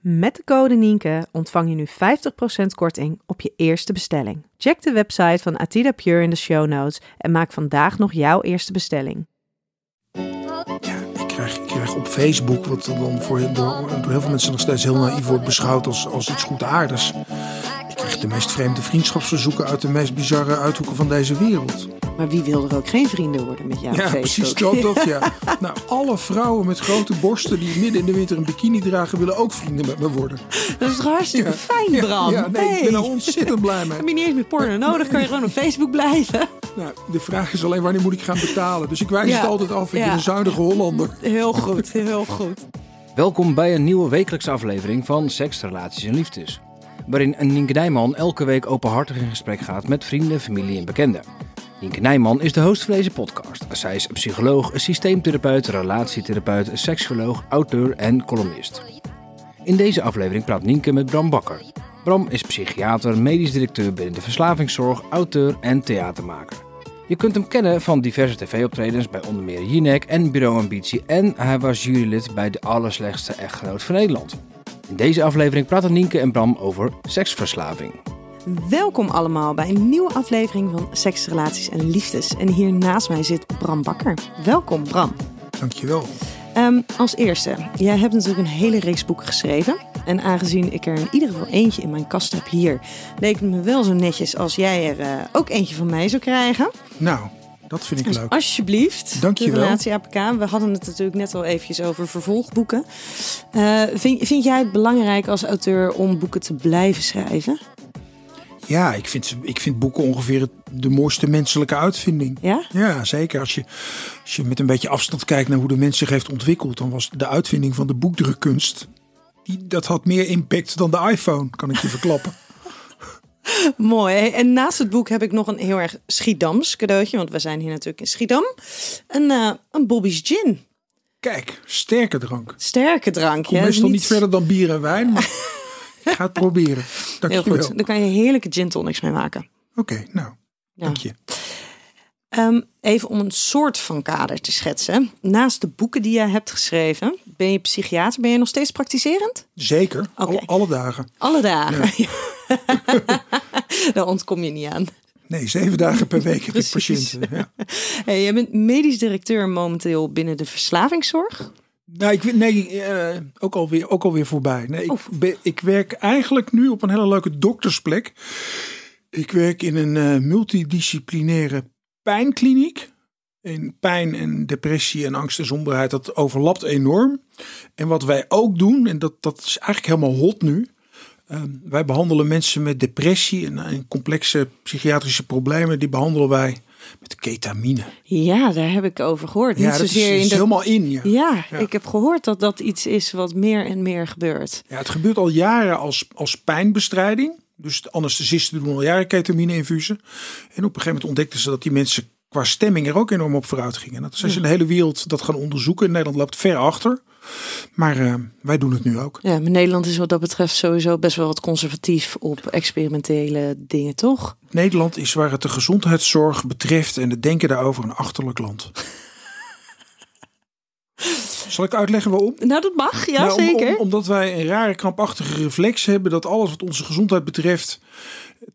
Met de code Nienke ontvang je nu 50% korting op je eerste bestelling. Check de website van Atida Pure in de show notes en maak vandaag nog jouw eerste bestelling. Ja, ik krijg, op Facebook, wat dan voor, door, door heel veel mensen nog steeds heel naïef wordt beschouwd als, als iets goedaardigs. De meest vreemde vriendschapsverzoeken uit de meest bizarre uithoeken van deze wereld. Maar wie wil er ook geen vrienden worden met jou Ja, op precies Facebook? dat, dat ja. Nou, alle vrouwen met grote borsten die midden in de winter een bikini dragen, willen ook vrienden met me worden. Dat is toch hartstikke fijn, Bram? Ja, nee, ik ben er ontzettend blij mee. Heb je niet eens meer porno nodig? Kan je gewoon op Facebook blijven? Nou, de vraag is alleen wanneer moet ik gaan betalen. Dus ik wijs Ja. het altijd af. Ik Ja. ben een zuinige Hollander. Heel goed, heel goed. Welkom bij een nieuwe wekelijkse aflevering van Seks, Relaties en Liefdes. Waarin Nienke Nijman elke week openhartig in gesprek gaat met vrienden, familie en bekenden. Nienke Nijman is de host van deze podcast. Zij is psycholoog, systeemtherapeut, relatietherapeut, seksuoloog, auteur en columnist. In deze aflevering praat Nienke met Bram Bakker. Bram is psychiater, medisch directeur binnen de verslavingszorg, auteur en theatermaker. Je kunt hem kennen van diverse tv-optredens bij onder meer Jinek en Bureau Ambitie en hij was jurylid bij de allerslechtste echtgenoot van Nederland. In deze aflevering praten Nienke en Bram over seksverslaving. Welkom allemaal bij een nieuwe aflevering van Seks, Relaties en Liefdes. En hier naast mij zit Bram Bakker. Welkom, Bram. Dankjewel. Ehm, als eerste, jij hebt natuurlijk een hele reeks boeken geschreven. En aangezien ik er in ieder geval eentje in mijn kast heb hier, leek het me wel zo netjes als jij er eh, ook eentje van mij zou krijgen. Nou, dat vind ik Dus leuk. alsjeblieft, Dankjewel. de relatie APK. We hadden het natuurlijk net al eventjes over vervolgboeken. Eh, vind, vind jij het belangrijk als auteur om boeken te blijven schrijven? Ja, ik vind, ik vind boeken ongeveer de mooiste menselijke uitvinding. Ja? Ja, zeker. Als je, als je met een beetje afstand kijkt naar hoe de mens zich heeft ontwikkeld, dan was de uitvinding van de boekdrukkunst. Die, dat had meer impact dan de iPhone, kan ik je verklappen. Mooi. En naast het boek heb ik nog een heel erg Schiedams cadeautje. Want we zijn hier natuurlijk in Schiedam. Een, eh, een Bobby's Gin. Kijk, sterke drank. Sterke drank. Kom hè? meestal niet verder dan bier en wijn, maar ik ga het proberen. Heel Dankjewel. goed. Daar kan je heerlijke gin tonics mee maken. Oké, nou, Ja. dank je. Ehm, even om een soort van kader te schetsen. Naast de boeken die jij hebt geschreven, ben je psychiater. Ben je nog steeds praktiserend? Zeker, alle, alle dagen. Alle dagen. Daar ontkom je niet aan. Nee, zeven dagen per week heb ik patiënten. Ja. Hey, jij bent medisch directeur momenteel binnen de verslavingszorg. Nou, ik nee, eh, ook, alweer, ook alweer voorbij. Nee, ik, Oh. ben- ik werk eigenlijk nu op een hele leuke doktersplek. Ik werk in een eh, multidisciplinaire pijnkliniek. En pijn en depressie en angst en somberheid, dat overlapt enorm. En wat wij ook doen, en dat, dat is eigenlijk helemaal hot nu. eh, wij behandelen mensen met depressie en, en complexe psychiatrische problemen. Die behandelen wij met ketamine. Ja, daar heb ik over gehoord. Ja, niet dat is, zozeer is in de... helemaal in. Ja. Ja, Ja. ik heb gehoord dat dat iets is wat meer en meer gebeurt. Ja, het gebeurt al jaren als, als pijnbestrijding. Dus de anesthesisten doen al jaren ketamine-infusen. En op een gegeven moment ontdekten ze dat die mensen qua stemming er ook enorm op vooruit gingen. En Dat zijn ze in de hele wereld dat gaan onderzoeken. Nederland loopt ver achter. Maar eh, wij doen het nu ook. Ja, maar Nederland is wat dat betreft sowieso best wel wat conservatief op experimentele dingen, toch? Nederland is waar het de gezondheidszorg betreft en het denken daarover een achterlijk land. Zal ik uitleggen waarom? Nou, dat mag, ja, Nou, om- zeker. om- omdat wij een rare krampachtige reflex hebben dat alles wat onze gezondheid betreft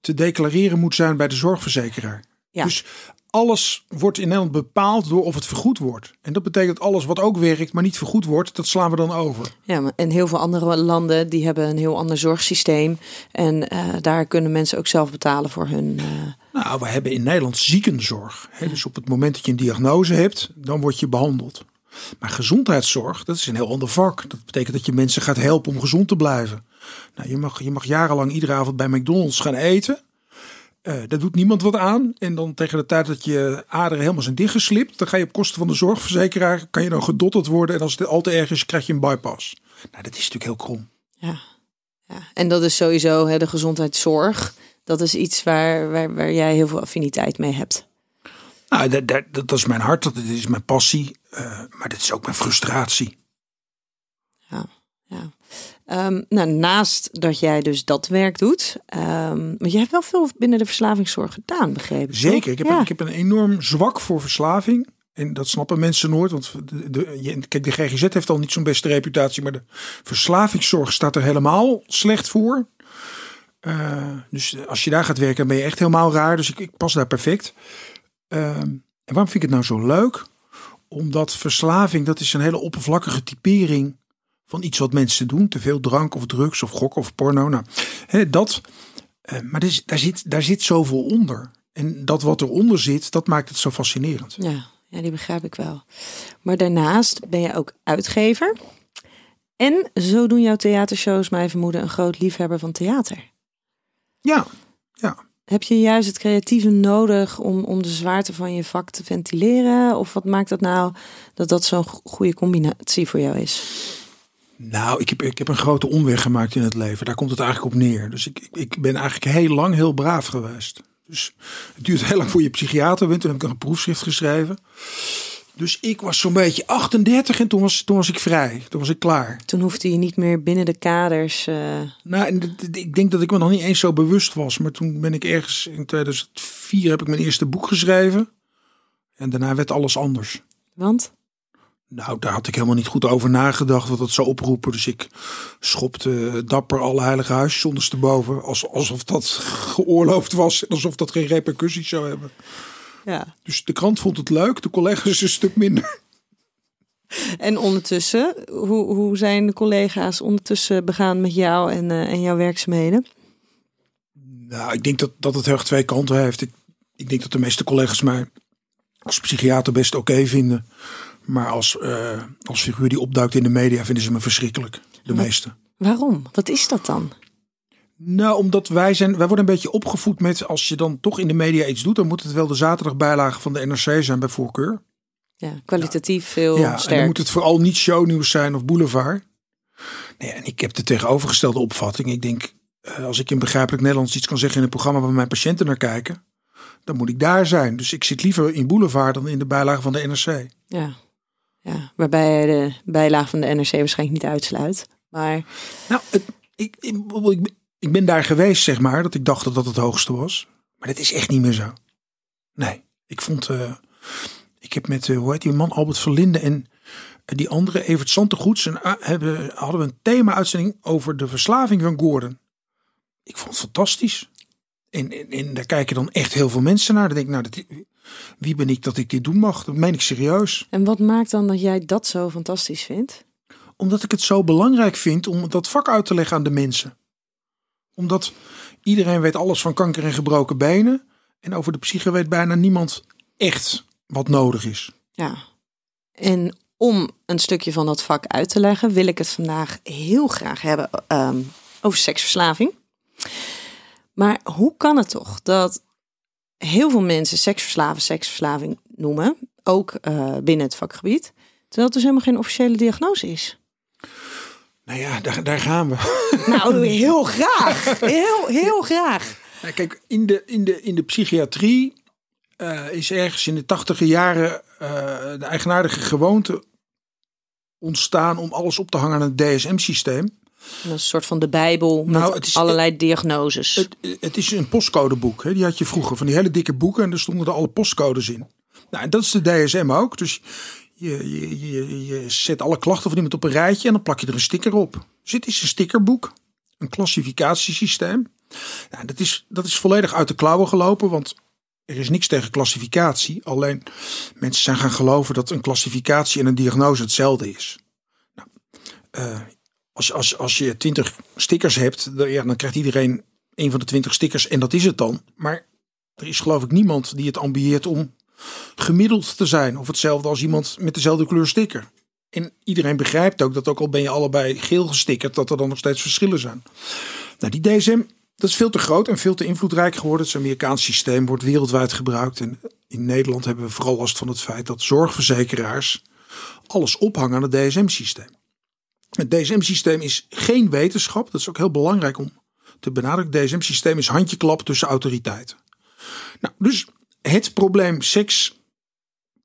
te declareren moet zijn bij de zorgverzekeraar. Ja. Dus alles wordt in Nederland bepaald door of het vergoed wordt. En dat betekent alles wat ook werkt, maar niet vergoed wordt, dat slaan we dan over. Ja, en heel veel andere landen die hebben een heel ander zorgsysteem. En eh, daar kunnen mensen ook zelf betalen voor hun. eh, Nou, we hebben in Nederland ziekenzorg. Hè? Dus op het moment dat je een diagnose hebt, dan word je behandeld. Maar gezondheidszorg, dat is een heel ander vak. Dat betekent dat je mensen gaat helpen om gezond te blijven. Nou, je, mag, je mag jarenlang iedere avond bij McDonald's gaan eten. Eh daar doet niemand wat aan. En dan tegen de tijd dat je aderen helemaal zijn dichtgeslipt, dan ga je op kosten van de zorgverzekeraar, kan je dan gedotterd worden. En als het al te erg is, krijg je een bypass. Nou, dat is natuurlijk heel krom. ja. ja. En dat is sowieso hè, de gezondheidszorg. Dat is iets waar, waar, waar jij heel veel affiniteit mee hebt. Nou, dat, dat, dat is mijn hart, dat is mijn passie. Eh, maar dit is ook mijn frustratie. Ja, ja. Ehm, nou, naast dat jij dus dat werk doet, ehm want je hebt wel veel binnen de verslavingszorg gedaan, begrepen. Zeker, ik heb, ja. ik heb een enorm zwak voor verslaving. En dat snappen mensen nooit. Want de, de, kijk, de GGZ heeft al niet zo'n beste reputatie. Maar de verslavingszorg staat er helemaal slecht voor. Eh, dus als je daar gaat werken, ben je echt helemaal raar. Dus ik, ik pas daar perfect. Ehm, en waarom vind ik het nou zo leuk? Omdat verslaving, dat is een hele oppervlakkige typering van iets wat mensen doen. Te veel drank of drugs of gokken of porno. Nou, hè, dat. Eh, maar is- daar, zit, daar zit zoveel onder. En dat wat eronder zit, dat maakt het zo fascinerend. Ja, ja, die begrijp ik wel. Maar daarnaast ben je ook uitgever. En zo doen jouw theatershows mij vermoeden een groot liefhebber van theater. Ja, ja. Heb je juist het creatieve nodig om, om de zwaarte van je vak te ventileren? Of wat maakt dat nou dat dat zo'n go- goede combinatie voor jou is? Nou, ik heb, ik heb een grote omweg gemaakt in het leven. Daar komt het eigenlijk op neer. Dus ik, ik, ik ben eigenlijk heel lang heel braaf geweest. Dus het duurt heel lang voor je psychiater bent. Toen heb ik een proefschrift geschreven. Dus ik was zo'n beetje 38 en toen was, toen was ik vrij. Toen was ik klaar. Toen hoefde je niet meer binnen de kaders. eh, Nou, ik denk dat ik me nog niet eens zo bewust was. Maar toen ben ik ergens in 2004 heb ik mijn eerste boek geschreven. En daarna werd alles anders. want Nou, daar had ik helemaal niet goed over nagedacht wat dat zou oproepen. Dus ik schopte dapper alle heilige huisjes ondersteboven. Als, alsof dat geoorloofd was. en Alsof dat geen repercussies zou hebben. Ja. Dus de krant vond het leuk, de collega's een stuk minder. En ondertussen, hoe, hoe zijn de collega's ondertussen begaan met jou en, eh, en jouw werkzaamheden? Nou, ik denk dat, dat het heel erg twee kanten heeft. Ik, ik denk dat de meeste collega's mij als psychiater best oké vinden. Maar als, eh, als figuur die opduikt in de media vinden ze me verschrikkelijk. De Wat? meeste. Waarom? Wat is dat dan? Nou, omdat wij zijn, wij worden een beetje opgevoed met als je dan toch in de media iets doet, dan moet het wel de zaterdagbijlage van de NRC zijn bij voorkeur. Ja, kwalitatief veel ja, en dan moet het vooral niet shownieuws zijn of boulevard. Nee, en ik heb de tegenovergestelde opvatting. Ik denk, eh, als ik in begrijpelijk Nederlands iets kan zeggen in een programma waar mijn patiënten naar kijken, dan moet ik daar zijn. Dus ik zit liever in boulevard dan in de bijlage van de NRC. Ja. ja, waarbij de bijlage van de NRC waarschijnlijk niet uitsluit. Maar Nou, ik, ik, ik ben daar geweest, zeg maar, dat ik dacht dat dat het hoogste was. Maar dat is echt niet meer zo. Nee, ik vond, eh, ik heb met, eh, hoe heet die man, Albert Verlinde en eh, die andere, Evert Santegoeds, een, a- hebben, hadden we een thema-uitzending over de verslaving van Gordon. Ik vond het fantastisch. En, en, en daar kijken dan echt heel veel mensen naar. Dan denk ik, nou, dat, wie ben ik dat ik dit doen mag? Dat meen ik serieus. en wat maakt dan dat jij dat zo fantastisch vindt? Omdat ik het zo belangrijk vind om dat vak uit te leggen aan de mensen. Omdat iedereen weet alles van kanker en gebroken benen. En over de psyche weet bijna niemand echt wat nodig is. Ja. En om een stukje van dat vak uit te leggen, wil ik het vandaag heel graag hebben ehm, over seksverslaving. Maar hoe kan het toch dat heel veel mensen seksverslaven seksverslaving noemen, ook eh, binnen het vakgebied, terwijl het dus helemaal geen officiële diagnose is? Nou ja, daar, daar gaan we. Nou, heel graag. Heel, heel graag. Nou, kijk, in de, in de, in de psychiatrie eh, is ergens in de tachtige jaren eh, de eigenaardige gewoonte ontstaan om alles op te hangen aan het DSM-systeem. Dat is een soort van de Bijbel met Nou, het is- allerlei diagnoses. Het, het is een postcodeboek. Hè? Die had je vroeger van die hele dikke boeken en daar stonden er alle postcodes in. Nou, en dat is de DSM ook. Dus je, je, zet alle klachten van iemand op een rijtje en dan plak je er een sticker op. Dus het is een stickerboek, een klassificatiesysteem. Dat, is, dat is volledig uit de klauwen gelopen, want er is niks tegen klassificatie. Alleen mensen zijn gaan geloven dat een klassificatie en een diagnose hetzelfde is. Nou, uh, als, als, als je twintig stickers hebt, dan, dan krijgt iedereen een van de twintig stickers en dat is het dan. Maar er is geloof ik niemand die het ambieert om gemiddeld te zijn. Of hetzelfde als iemand met dezelfde kleur sticker. En iedereen begrijpt ook dat ook al ben je allebei geel gestickerd, dat er dan nog steeds verschillen zijn. Nou, die DSM, dat is veel te groot en veel te invloedrijk geworden. Het Amerikaans systeem wordt wereldwijd gebruikt. En in Nederland hebben we vooral last van het feit dat zorgverzekeraars alles ophangen aan het DSM-systeem. Het DSM-systeem is geen wetenschap. Dat is ook heel belangrijk om te benadrukken. Het DSM-systeem is handjeklap tussen autoriteiten. Nou, dus het probleem seks,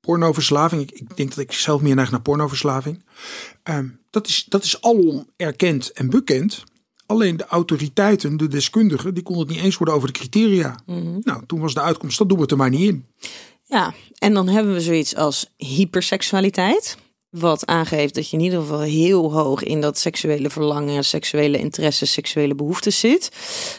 pornoverslaving. Ik, ik denk dat ik zelf meer neig naar pornoverslaving. Um, dat, is, dat is alom erkend en bekend. Alleen de autoriteiten, de deskundigen, die konden het niet eens worden over de criteria. Mhm. Nou, toen was de uitkomst, dat doen we het er maar niet in. Ja, en dan hebben we zoiets als hyperseksualiteit. Wat aangeeft dat je in ieder geval heel hoog in dat seksuele verlangen, seksuele interesse, seksuele behoeftes zit.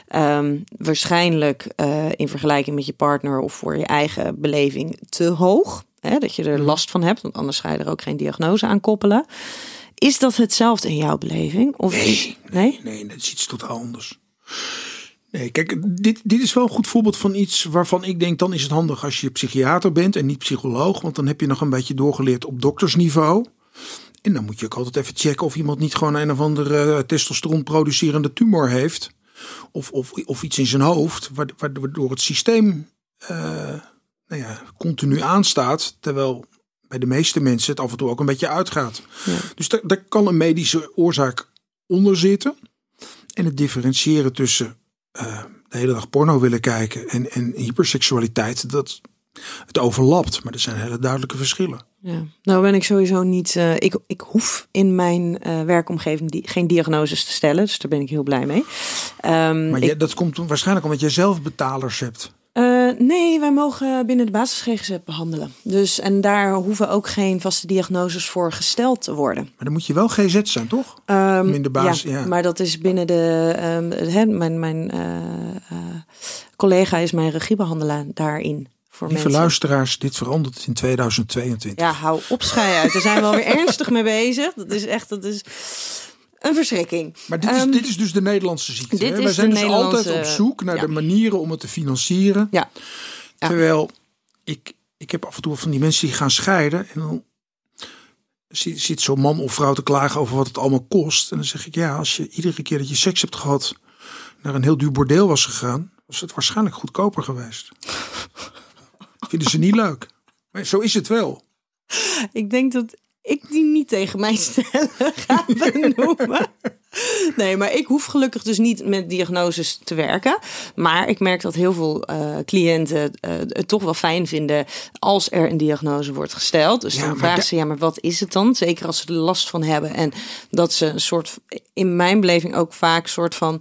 Ehm, waarschijnlijk uh, in vergelijking met je partner of voor je eigen beleving te hoog. Hè, dat je er last van hebt, want anders ga je er ook geen diagnose aan koppelen. Is dat hetzelfde in jouw beleving? Of nee, is, nee, nee, dat is iets totaal anders. Nee, kijk, dit, dit is wel een goed voorbeeld van iets waarvan ik denk, dan is het handig als je psychiater bent en niet psycholoog. Want dan heb je nog een beetje doorgeleerd op doktersniveau. En dan moet je ook altijd even checken of iemand niet gewoon een of andere uh, testosteron producerende tumor heeft. Of, of, of iets in zijn hoofd, waardoor het systeem uh, nou ja, continu aanstaat. Terwijl bij de meeste mensen het af en toe ook een beetje uitgaat. Ja. Dus daar, daar kan een medische oorzaak onder zitten. En het differentiëren tussen uh, de hele dag porno willen kijken en, en hyperseksualiteit, dat het overlapt. Maar er zijn hele duidelijke verschillen. Ja. Nou ben ik sowieso niet. Uh, ik, ik hoef in mijn uh, werkomgeving die, geen diagnoses te stellen. Dus daar ben ik heel blij mee. Um, maar dat komt waarschijnlijk omdat je zelf betalers hebt. Nee, wij mogen binnen de basis GGZ behandelen. Dus, en daar hoeven ook geen vaste diagnoses voor gesteld te worden. Maar dan moet je wel GZ zijn, toch? Um, in de basis, ja, ja, maar dat is binnen de... Um, he, mijn mijn uh, collega is mijn regiebehandelaar daarin. Lieve mensen. luisteraars, dit verandert in 2022. Ja, hou op, schei uit. Daar zijn we alweer ernstig mee bezig. Dat is echt... Dat is... Een verschrikking. Maar dit is, um, dit is dus de Nederlandse ziekte. Dit Wij zijn dus Nederlandse, altijd op zoek naar ja. de manieren om het te financieren. Ja. Ja. Terwijl ik, ik heb af en toe van die mensen die gaan scheiden. En dan zit, zit zo'n man of vrouw te klagen over wat het allemaal kost. En dan zeg ik ja, als je iedere keer dat je seks hebt gehad naar een heel duur bordeel was gegaan, was het waarschijnlijk goedkoper geweest. Vinden ze niet leuk. Maar zo is het wel. Ik denk dat ik die niet tegen mij stellen ga benoemen. Nee, maar ik hoef gelukkig dus niet met diagnoses te werken. Maar ik merk dat heel veel uh, cliënten uh, het toch wel fijn vinden als er een diagnose wordt gesteld. Dus Ja, dan vragen ze, ja, maar wat is het dan? Zeker als ze er last van hebben. En dat ze een soort, in mijn beleving ook vaak soort van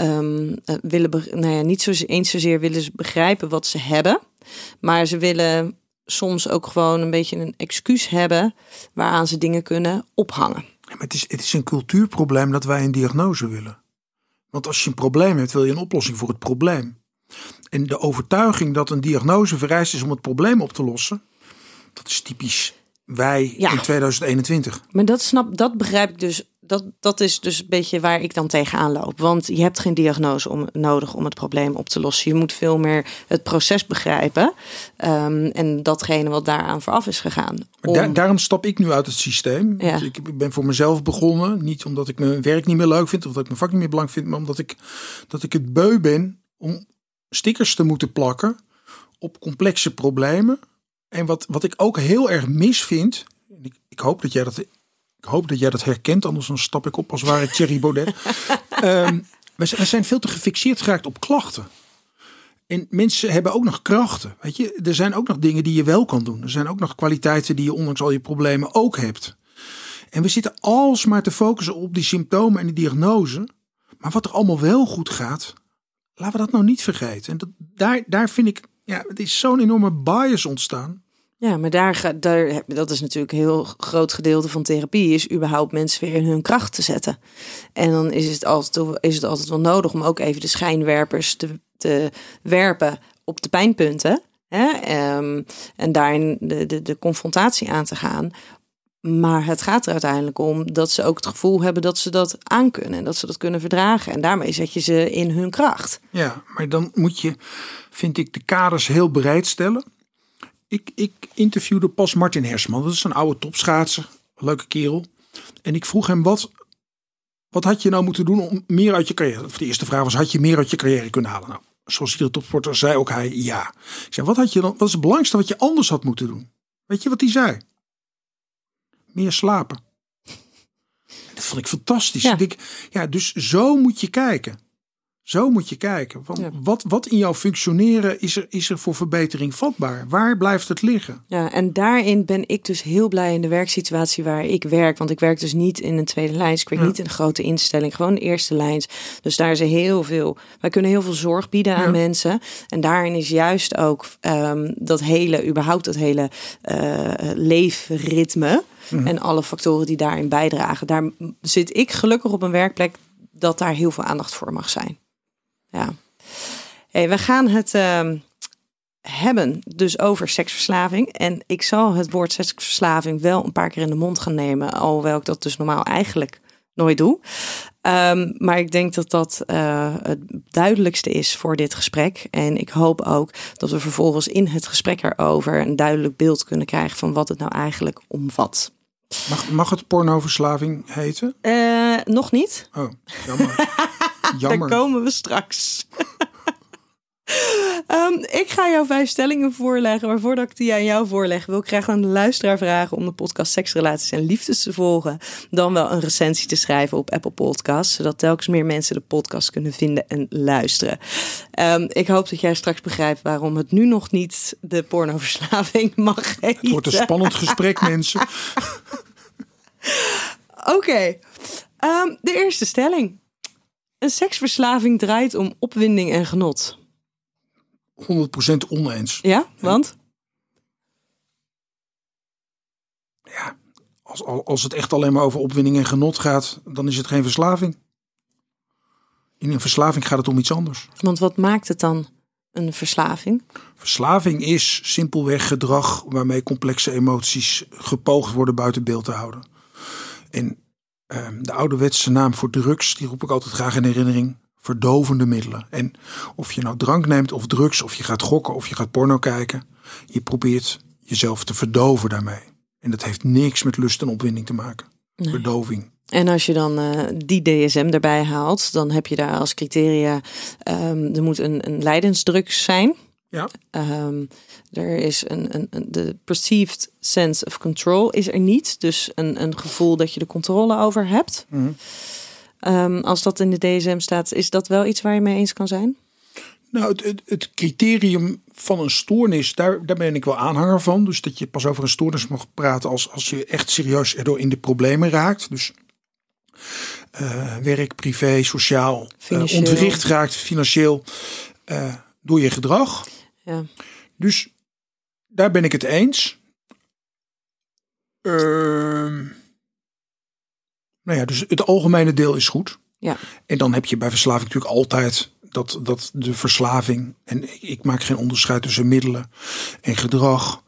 um, uh, willen, nou ja, niet zo eens zozeer willen ze begrijpen wat ze hebben. Maar ze willen soms ook gewoon een beetje een excuus hebben waaraan ze dingen kunnen ophangen. Ja, maar het, is, het is een cultuurprobleem dat wij een diagnose willen. Want als je een probleem hebt, wil je een oplossing voor het probleem. En de overtuiging dat een diagnose vereist is om het probleem op te lossen, dat is typisch wij Ja. in 2021. Maar dat snap, dat begrijp ik dus. Dat, dat is dus een beetje waar ik dan tegenaan loop. Want je hebt geen diagnose om, nodig om het probleem op te lossen. Je moet veel meer het proces begrijpen. ehm, en datgene wat daaraan vooraf is gegaan. Maar Om- daar- daarom stap ik nu uit het systeem. Ja. Want Ik ben voor mezelf begonnen. Niet omdat ik mijn werk niet meer leuk vind of dat ik mijn vak niet meer belangrijk vind, maar omdat ik, dat ik het beu ben om stickers te moeten plakken op complexe problemen. En wat, wat ik ook heel erg mis vind. Ik, ik, hoop dat jij dat, hoop dat jij dat herkent, anders dan stap ik op als ware Thierry Baudet. Ehm, we, zijn, we zijn veel te gefixeerd geraakt op klachten. En mensen hebben ook nog krachten. Weet je, er zijn ook nog dingen die je wel kan doen. Er zijn ook nog kwaliteiten die je ondanks al je problemen ook hebt. En we zitten alsmaar te focussen op die symptomen en die diagnose. Maar wat er allemaal wel goed gaat, laten we dat nou niet vergeten. En dat, daar, daar vind ik, ja, het is zo'n enorme bias ontstaan. Ja, maar daar, daar, dat is natuurlijk een heel groot gedeelte van therapie, is überhaupt mensen weer in hun kracht te zetten. En dan is het altijd, is het altijd wel nodig om ook even de schijnwerpers te, te werpen op de pijnpunten. Hè? Ehm, en daarin de, de, de confrontatie aan te gaan. Maar het gaat er uiteindelijk om dat ze ook het gevoel hebben dat ze dat aankunnen. En dat ze dat kunnen verdragen. En daarmee zet je ze in hun kracht. Ja, maar dan moet je, vind ik, de kaders heel breed stellen. Ik, ik interviewde pas Martin Hersman. Dat is een oude topschaatser. Leuke kerel. En ik vroeg hem, wat, wat had je nou moeten doen om meer uit je carrière... Of de eerste vraag was, had je meer uit je carrière kunnen halen? Nou, zoals iedere topsporter zei ook hij ja. Ik zei, wat, had je dan, wat is het belangrijkste wat je anders had moeten doen? Weet je wat hij zei? Meer slapen. Dat vond ik fantastisch. Ja. Ik denk, ja, dus zo moet je kijken. Zo moet je kijken. Van Ja. wat, wat in jouw functioneren is er, is er voor verbetering vatbaar? Waar blijft het liggen? Ja, en daarin ben ik dus heel blij in de werksituatie waar ik werk. Want ik werk dus niet in een tweede lijns. Ik werk Ja. niet in een grote instelling, gewoon de eerste lijns. Dus daar is er heel veel. Wij kunnen heel veel zorg bieden aan Ja. mensen. En daarin is juist ook ehm, dat hele, überhaupt dat hele eh, leefritme. Mhm. En alle factoren die daarin bijdragen. Daar zit ik gelukkig op een werkplek dat daar heel veel aandacht voor mag zijn. Ja. Hey, we gaan het ehm, hebben dus over seksverslaving. En ik zal het woord seksverslaving wel een paar keer in de mond gaan nemen. Alhoewel ik dat dus normaal eigenlijk nooit doe. Ehm, maar ik denk dat dat eh, het duidelijkste is voor dit gesprek. En ik hoop ook dat we vervolgens in het gesprek erover een duidelijk beeld kunnen krijgen van wat het nou eigenlijk omvat. Mag, mag het pornoverslaving heten? Eh, nog niet. Oh, jammer. jammer. Daar komen we straks. Ehm, ik ga jou vijf stellingen voorleggen. Maar voordat ik die aan jou voorleg, wil ik graag aan de luisteraar vragen om de podcast Seksrelaties en Liefdes te volgen. Dan wel een recensie te schrijven op Apple Podcasts. Zodat telkens meer mensen de podcast kunnen vinden en luisteren. Ehm, ik hoop dat jij straks begrijpt waarom het nu nog niet de pornoverslaving mag heten. Het wordt een spannend gesprek, mensen. Oké, Ehm, de eerste stelling. Een seksverslaving draait om opwinding en genot. 100% oneens. Ja, want? Als, als het echt alleen maar over opwinding en genot gaat, dan is het geen verslaving. In een verslaving gaat het om iets anders. Want wat maakt het dan een verslaving? Verslaving is simpelweg gedrag waarmee complexe emoties gepoogd worden buiten beeld te houden. En de ouderwetse naam voor drugs, die roep ik altijd graag in herinnering, verdovende middelen. En of je nou drank neemt of drugs, of je gaat gokken of je gaat porno kijken, je probeert jezelf te verdoven daarmee. En dat heeft niks met lust en opwinding te maken. Verdoving. En als je dan eh, die DSM erbij haalt, dan heb je daar als criteria, ehm, er moet een, een lijdensdruk zijn. Ja. Ehm, er is een, een, een- de perceived sense of control is er niet. Dus een, een gevoel dat je de controle over hebt. Mhm. Ehm, als dat in de DSM staat, is dat wel iets waar je mee eens kan zijn? Nou, het, het, het criterium van een stoornis, daar, daar ben ik wel aanhanger van. Dus dat je pas over een stoornis mag praten als, als je echt serieus erdoor in de problemen raakt. Dus eh, werk, privé, sociaal, Financieel. ontwricht raakt, financieel, eh, door je gedrag. Ja. Dus daar ben ik het eens. Ehm, nou ja, dus het algemene deel is goed. Ja. En dan heb je bij verslaving natuurlijk altijd dat, dat de verslaving, en ik- ik maak geen onderscheid tussen middelen en gedrag,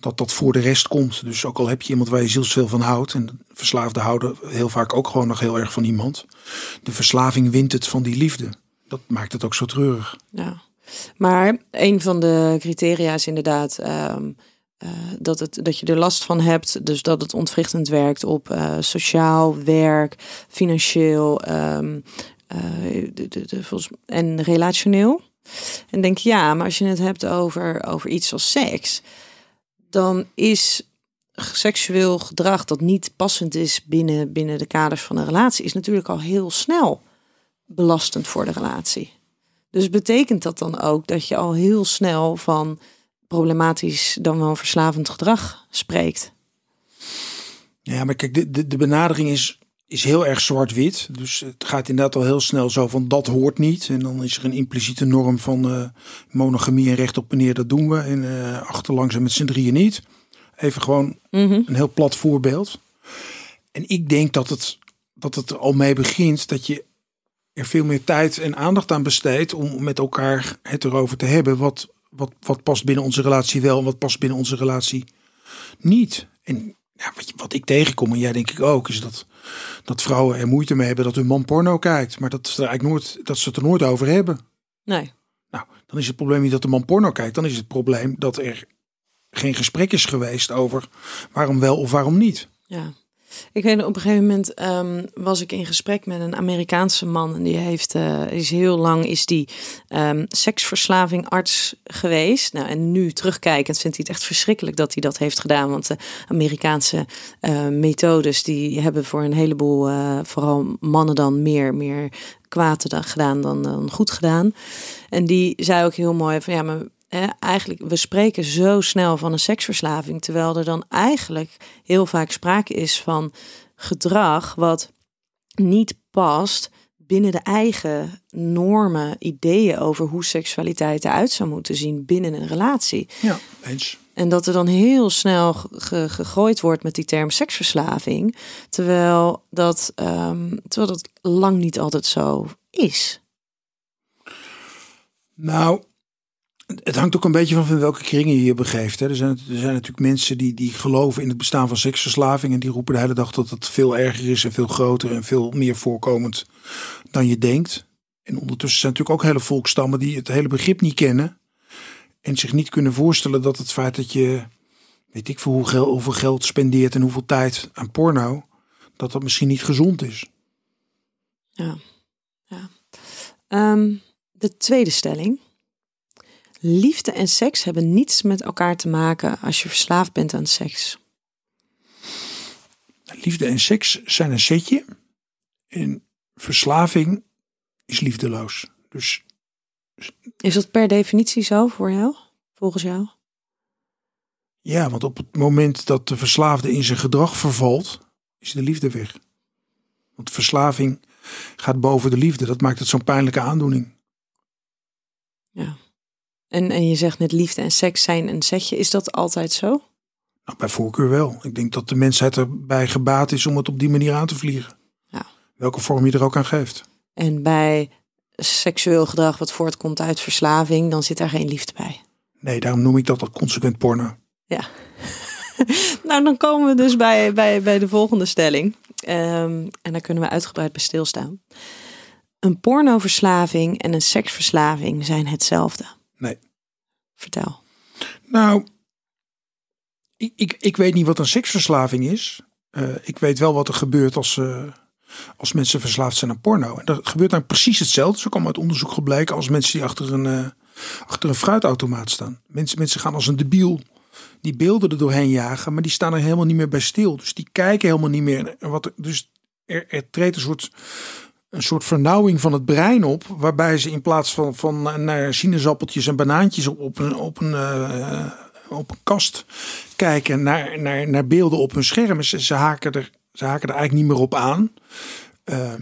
dat dat voor de rest komt. Dus ook al heb je iemand waar je zielsveel van houdt, en verslaafden houden heel vaak ook gewoon nog heel erg van iemand, de verslaving wint het van die liefde. Dat maakt het ook zo treurig. Ja, maar een van de criteria is inderdaad ehm, eh, dat, het, dat je er last van hebt. Dus dat het ontwrichtend werkt op eh, sociaal, werk, financieel ehm, eh, en relationeel. En denk ja, maar als je het hebt over, over iets als seks, dan is seksueel gedrag dat niet passend is binnen, binnen de kaders van een relatie, is natuurlijk al heel snel belastend voor de relatie. Dus betekent dat dan ook dat je al heel snel van problematisch dan wel verslavend gedrag spreekt? Ja, maar kijk, de, de, de benadering is, is heel erg zwart-wit. Dus het gaat inderdaad al heel snel zo van dat hoort niet. En dan is er een impliciete norm van eh, monogamie en recht op meneer, dat doen we. En eh achterlangs en met z'n drieën niet. Even gewoon Mhm. een heel plat voorbeeld. En ik denk dat het, dat het al mee begint dat je er veel meer tijd en aandacht aan besteedt om met elkaar het erover te hebben. Wat, wat, wat past binnen onze relatie wel en wat past binnen onze relatie niet. En ja, wat, wat ik tegenkom, en jij denk ik ook, is dat, dat vrouwen er moeite mee hebben dat hun man porno kijkt. Maar dat ze, er eigenlijk nooit, dat ze het er nooit over hebben. Nee. Nou, dan is het probleem niet dat de man porno kijkt. Dan is het probleem dat er geen gesprek is geweest over waarom wel of waarom niet. Ja. Ik weet op een gegeven moment ehm, was ik in gesprek met een Amerikaanse man en die heeft uh, is heel lang is die um, seksverslaving arts geweest. Nou en nu terugkijkend vindt hij het echt verschrikkelijk dat hij dat heeft gedaan, want de Amerikaanse uh, methodes die hebben voor een heleboel vooral mannen dan meer meer kwaad gedaan dan, dan goed gedaan. En die zei ook heel mooi van ja, maar eigenlijk, we spreken zo snel van een seksverslaving, terwijl er dan eigenlijk heel vaak sprake is van gedrag wat niet past binnen de eigen normen, ideeën over hoe seksualiteit eruit zou moeten zien binnen een relatie. Ja, eens. En dat er dan heel snel gegooid wordt met die term seksverslaving, terwijl dat, um, terwijl dat lang niet altijd zo is. Nou, het hangt ook een beetje van in welke kringen je je begeeft. Hè. Er, zijn, er zijn natuurlijk mensen die, die geloven in het bestaan van seksverslaving. En die roepen de hele dag dat het veel erger is en veel groter en veel meer voorkomend dan je denkt. En ondertussen zijn natuurlijk ook hele volkstammen die het hele begrip niet kennen. En zich niet kunnen voorstellen dat het feit dat je, weet ik veel hoeveel geld spendeert en hoeveel tijd aan porno, dat dat misschien niet gezond is. Ja, ja. Ehm, de tweede stelling. Liefde en seks hebben niets met elkaar te maken als je verslaafd bent aan seks. Liefde en seks zijn een setje. En verslaving is liefdeloos. Dus. Is dat per definitie zo voor jou, volgens jou? Ja, want op het moment dat de verslaafde in zijn gedrag vervalt, is de liefde weg. Want verslaving gaat boven de liefde. Dat maakt het zo'n pijnlijke aandoening. Ja. En, en je zegt net liefde en seks zijn een setje. Is dat altijd zo? Nou, bij voorkeur wel. Ik denk dat de mensheid erbij gebaat is om het op die manier aan te vliegen. Ja. Welke vorm je er ook aan geeft. En bij seksueel gedrag wat voortkomt uit verslaving, dan zit daar geen liefde bij. Nee, daarom noem ik dat al consequent porno. Ja. nou, dan komen we dus bij, bij, bij de volgende stelling. Um, en daar kunnen we uitgebreid bij stilstaan. Een pornoverslaving en een seksverslaving zijn hetzelfde. Nee. Vertel. Nou, ik, ik, ik weet niet wat een seksverslaving is. Uh, ik weet wel wat er gebeurt als, uh, als mensen verslaafd zijn aan porno. En dat gebeurt dan precies hetzelfde. Ook allemaal uit onderzoek gebleken als mensen die achter een, uh, achter een fruitautomaat staan. Mensen, mensen gaan als een debiel die beelden er doorheen jagen, maar die staan er helemaal niet meer bij stil. Dus die kijken helemaal niet meer. Wat, dus er, er treedt een soort een soort vernauwing van het brein op. Waarbij ze in plaats van, van naar sinaasappeltjes en banaantjes op, een, op een, uh, op een kast kijken. Naar, naar, naar beelden op hun scherm. Ze, ze, haken er, ze haken er eigenlijk niet meer op aan. Uh,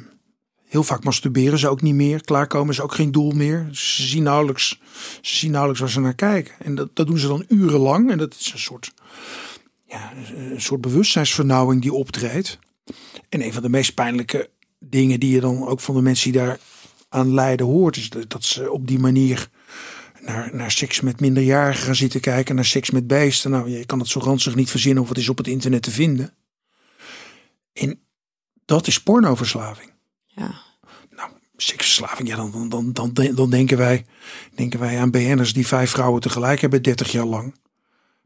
heel vaak masturberen ze ook niet meer. Klaarkomen ze ook geen doel meer. Ze zien nauwelijks, ze zien nauwelijks waar ze naar kijken. En dat, dat doen ze dan urenlang. En dat is een soort, ja, een soort bewustzijnsvernauwing die optreedt. En een van de meest pijnlijke dingen die je dan ook van de mensen die daar aan lijden hoort. Is dat ze op die manier naar, naar seks met minderjarigen gaan zitten kijken. Naar seks met beesten. Nou, je kan het zo ranzig niet verzinnen of het is op het internet te vinden. En dat is pornoverslaving. Ja. Nou, seksverslaving, ja, dan, dan, dan, dan, denken, wij, denken wij aan BN'ers die vijf vrouwen tegelijk hebben 30 jaar lang.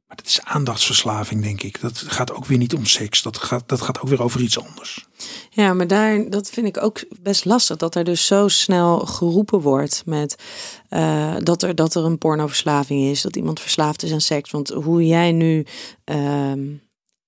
Maar dat is aandachtsverslaving, denk ik. Dat gaat ook weer niet om seks. Dat gaat, dat gaat ook weer over iets anders. Ja, maar daar, dat vind ik ook best lastig. Dat er dus zo snel geroepen wordt met uh, dat, er, dat er een pornoverslaving is. Dat iemand verslaafd is aan seks. Want hoe jij nu uh,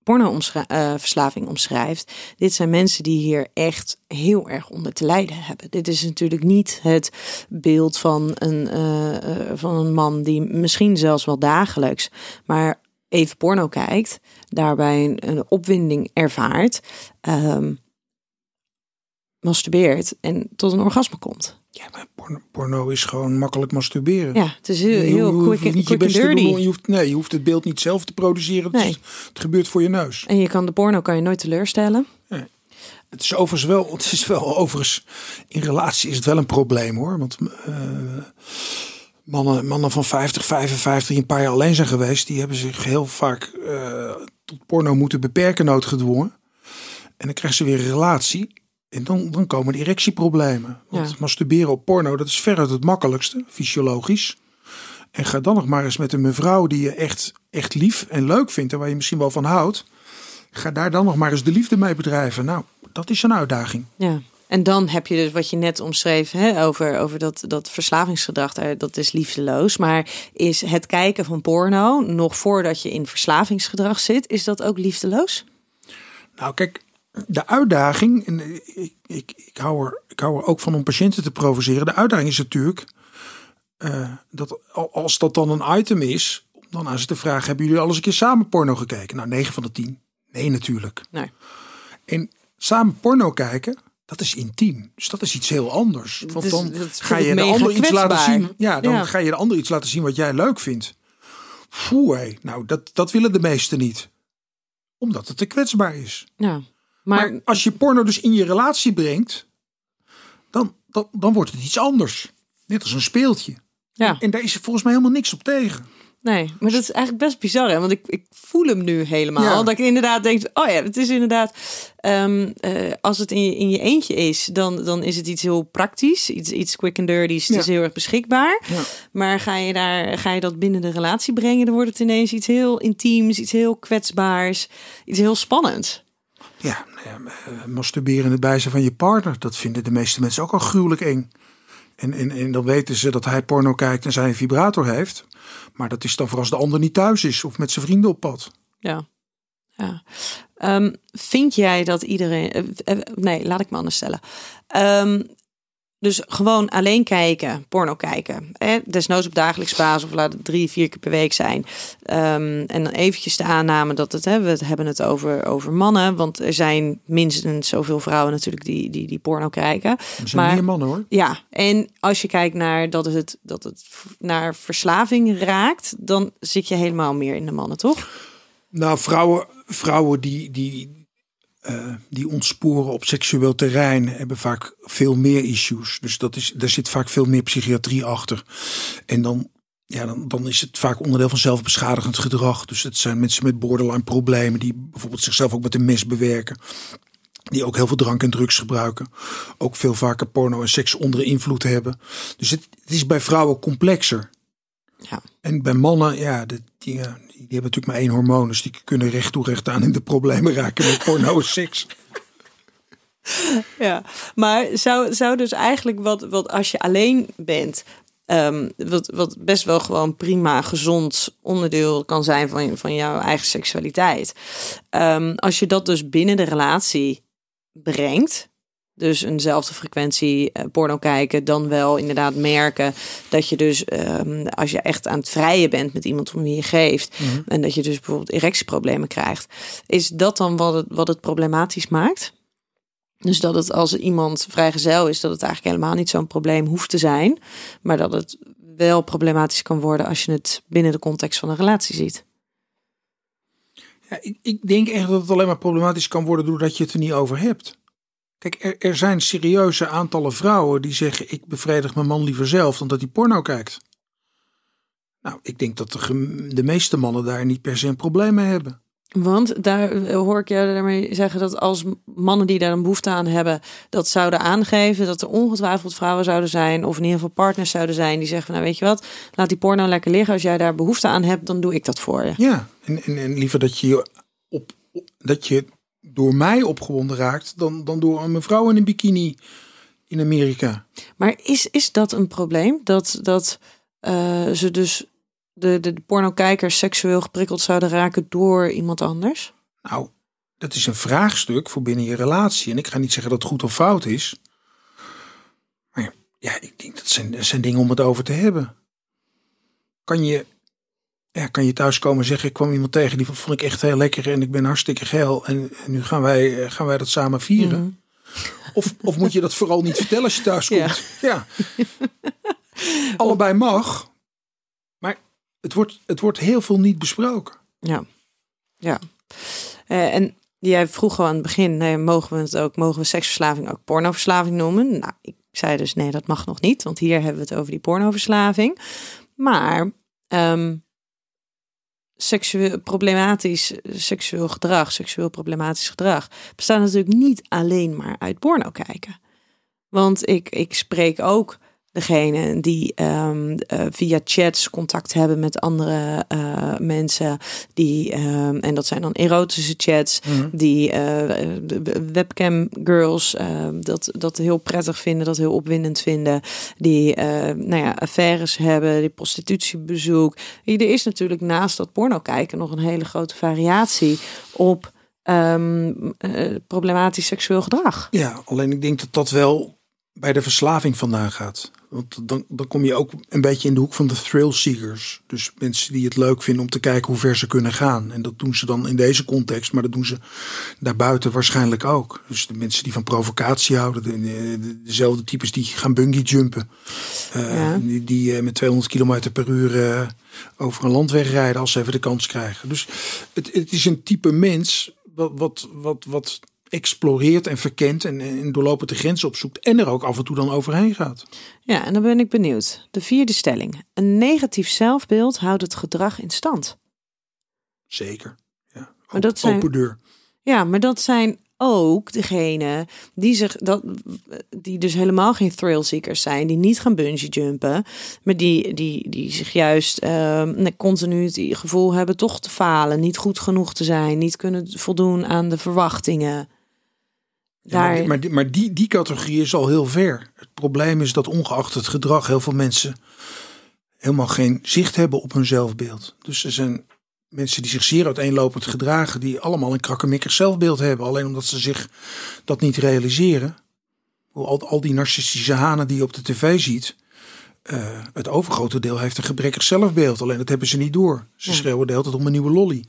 pornoverslaving uh, omschrijft. Dit zijn mensen die hier echt heel erg onder te lijden hebben. Dit is natuurlijk niet het beeld van een, uh, van een man die misschien zelfs wel dagelijks, maar even porno kijkt, daarbij een, opwinding ervaart. Um, masturbeert en tot een orgasme komt. Ja, maar porno, porno is gewoon makkelijk masturberen. Ja, het is heel, heel je, quick, niet quick je dirty. je hoeft, nee, je hoeft het beeld niet zelf te produceren. Nee. Het, is, het, gebeurt voor je neus. En je kan de porno kan je nooit teleurstellen. Nee. Het is overigens wel, het is wel overigens, in relatie is het wel een probleem hoor. Want uh, mannen, mannen van 50, 55 die een paar jaar alleen zijn geweest, die hebben zich heel vaak eh, tot porno moeten beperken, noodgedwongen. En dan krijgen ze weer een relatie. En dan, dan komen de erectieproblemen. Want Ja. masturberen op porno, dat is veruit het makkelijkste, fysiologisch. En ga dan nog maar eens met een mevrouw die je echt, echt lief en leuk vindt en waar je misschien wel van houdt. Ga daar dan nog maar eens de liefde mee bedrijven. Nou, dat is een uitdaging. Ja. En dan heb je dus wat je net omschreef hè, over, over dat, dat verslavingsgedrag, daar, dat is liefdeloos. Maar is het kijken van porno, nog voordat je in verslavingsgedrag zit, is dat ook liefdeloos? Nou, kijk, de uitdaging, en ik, ik, ik, hou er, ik hou er ook van om patiënten te provoceren. De uitdaging is natuurlijk eh, dat al- als dat dan een item is, om dan aan ze te vragen: hebben jullie al eens een keer samen porno gekeken? Nou, 9 van de 10. Nee, natuurlijk. Nee. En samen porno kijken, dat is intiem. Dus dat is iets heel anders. Want Dus dan ga je de ander iets laten zien. Ja, dan Ja. ga je de ander iets laten zien wat jij leuk vindt. Foe, hé. nou dat, dat willen de meesten niet. Omdat het te kwetsbaar is. Ja. Maar, Maar als je porno dus in je relatie brengt, dan, dan, dan wordt het iets anders. Net als een speeltje. ja. En daar is er volgens mij helemaal niks op tegen. Nee, maar dat is eigenlijk best bizar, hè? Want ik, ik voel hem nu helemaal. Ja. Dat ik inderdaad denk, oh ja, het is inderdaad... ehm, eh, als het in je, in je eentje is, dan, dan is het iets heel praktisch. Iets, iets quick and dirty, het is heel erg beschikbaar. Ja. Maar ga je, daar, ga je dat binnen de relatie brengen... dan wordt het ineens iets heel intiems, iets heel kwetsbaars. Iets heel spannends. Ja, eh, masturberen in het bijzijn van je partner, dat vinden de meeste mensen ook al gruwelijk eng. En, en, en dan weten ze dat hij porno kijkt en zij een vibrator heeft. Maar dat is dan voor als de ander niet thuis is of met zijn vrienden op pad. Ja. ja. Ehm, vind jij dat iedereen. eh, eh, nee, laat ik me anders stellen. Ehm, dus gewoon alleen kijken, porno kijken. Eh, desnoods op dagelijks basis of laat het drie, vier keer per week zijn. Ehm, en dan eventjes de aanname dat het, hè, we hebben het over, over mannen. Want er zijn minstens zoveel vrouwen natuurlijk die, die, die porno kijken. Er zijn Maar- meer mannen hoor. Ja, en als je kijkt naar dat het, dat het naar verslaving raakt, dan zit je helemaal meer in de mannen, toch? Nou, vrouwen, vrouwen die, die, eh, die ontsporen op seksueel terrein hebben vaak veel meer issues. Dus dat is, daar zit vaak veel meer psychiatrie achter. En dan, ja, dan, dan is het vaak onderdeel van zelfbeschadigend gedrag. Dus het zijn mensen met borderline problemen die bijvoorbeeld zichzelf ook met een mes bewerken. Die ook heel veel drank en drugs gebruiken. Ook veel vaker porno en seks onder invloed hebben. Dus het, het is bij vrouwen complexer. Ja. En bij mannen, ja, de, die, hebben natuurlijk maar één hormoon. Dus die kunnen recht toe recht aan in de problemen raken met porno seks. Ja, maar zou, zou dus eigenlijk wat, wat als je alleen bent, ehm, wat, wat best wel gewoon prima gezond onderdeel kan zijn van, van jouw eigen seksualiteit. Ehm, als je dat dus binnen de relatie brengt, dus eenzelfde frequentie eh, porno kijken, dan wel inderdaad merken dat je dus ehm, als je echt aan het vrijen bent met iemand om wie je geeft en dat je dus bijvoorbeeld erectieproblemen krijgt, is dat dan wat het, wat het problematisch maakt? Dus dat het als iemand vrijgezel is, dat het eigenlijk helemaal niet zo'n probleem hoeft te zijn. Maar dat het wel problematisch kan worden als je het binnen de context van een relatie ziet. Ja, ik, ik denk echt dat het alleen maar problematisch kan worden doordat je het er niet over hebt. Kijk, er, er zijn serieuze aantallen vrouwen die zeggen: Ik bevredig mijn man liever zelf dan dat hij porno kijkt. Nou, ik denk dat de, de meeste mannen daar niet per se een probleem mee hebben. Want daar eh, hoor ik jou daarmee zeggen dat als mannen die daar een behoefte aan hebben, dat zouden aangeven, dat er ongetwijfeld vrouwen zouden zijn, of in ieder geval partners zouden zijn, die zeggen van nou weet je wat, laat die porno lekker liggen. Als jij daar behoefte aan hebt, dan doe ik dat voor je. Ja, en, en, en liever dat je, op- dat je door mij opgewonden raakt dan, dan door een mevrouw in een bikini in Amerika. Maar is, is dat een probleem? Dat, dat eh, ze dus de, de, de pornokijkers seksueel geprikkeld zouden raken door iemand anders? Nou, dat is een vraagstuk voor binnen je relatie. En ik ga niet zeggen dat het goed of fout is. Maar ja, ja, ik denk dat zijn, dat zijn dingen om het over te hebben. Kan je, ja, kan je thuiskomen en zeggen: Ik kwam iemand tegen die vond ik echt heel lekker en ik ben hartstikke geil. En, en nu gaan wij, eh, gaan wij dat samen vieren. Mhm. Of, of moet je dat vooral niet vertellen als je thuis komt? Ja. Allebei mag. Maar het wordt, het wordt heel veel niet besproken. Ja, ja. Eh, en jij vroeg al aan het begin, nee, mogen we het ook, mogen we seksverslaving ook pornoverslaving noemen? Nou, ik zei dus nee, dat mag nog niet, want hier hebben we het over die pornoverslaving. Maar ehm, seksueel problematisch seksueel gedrag, seksueel problematisch gedrag, bestaat natuurlijk niet alleen maar uit porno kijken. Want ik, ik spreek ook degene die um, uh, via chats contact hebben met andere uh, mensen. Die, um, en dat zijn dan erotische chats. Mhm. Die uh, webcam girls dat, dat heel prettig vinden, dat heel opwindend vinden. Die nou ja, affaires hebben, die prostitutiebezoek. Er is natuurlijk naast dat porno kijken nog een hele grote variatie op um, problematisch seksueel gedrag. Ja, alleen ik denk dat dat wel bij de verslaving vandaan gaat. Want dan, dan kom je ook een beetje in de hoek van de thrill seekers. Dus mensen die het leuk vinden om te kijken hoe ver ze kunnen gaan. En dat doen ze dan in deze context, maar dat doen ze daarbuiten waarschijnlijk ook. Dus de mensen die van provocatie houden, de, de, dezelfde types die gaan bungee jumpen. Uh, ja. Die, die uh, met 200 km per uur uh, over een landweg rijden als ze even de kans krijgen. Dus het, het is een type mens wat, wat, wat, wat exploreert en verkent en, en doorlopend de grenzen opzoekt en er ook af en toe dan overheen gaat. Ja, en dan ben ik benieuwd. De vierde stelling. Een negatief zelfbeeld houdt het gedrag in stand. Zeker. Ja. Maar dat zijn, Open deur. Ja, maar dat zijn ook degene die zich dat die dus helemaal geen thrillseekers zijn, die niet gaan bungee jumpen, maar die die die zich juist uh, continu het gevoel hebben toch te falen, niet goed genoeg te zijn, niet kunnen voldoen aan de verwachtingen. Daar... Ja, maar, die, maar die, die categorie is al heel ver. Het probleem is dat ongeacht het gedrag heel veel mensen helemaal geen zicht hebben op hun zelfbeeld. Dus er zijn mensen die zich zeer uiteenlopend gedragen, die allemaal een krakkemikkig zelfbeeld hebben. Alleen omdat ze zich dat niet realiseren. Al, al die narcistische hanen die je op de tv ziet. Uh, het overgrote deel heeft een gebrekkig zelfbeeld. Alleen dat hebben ze niet door. Ze Ja. schreeuwen de hele tijd om een nieuwe lolly.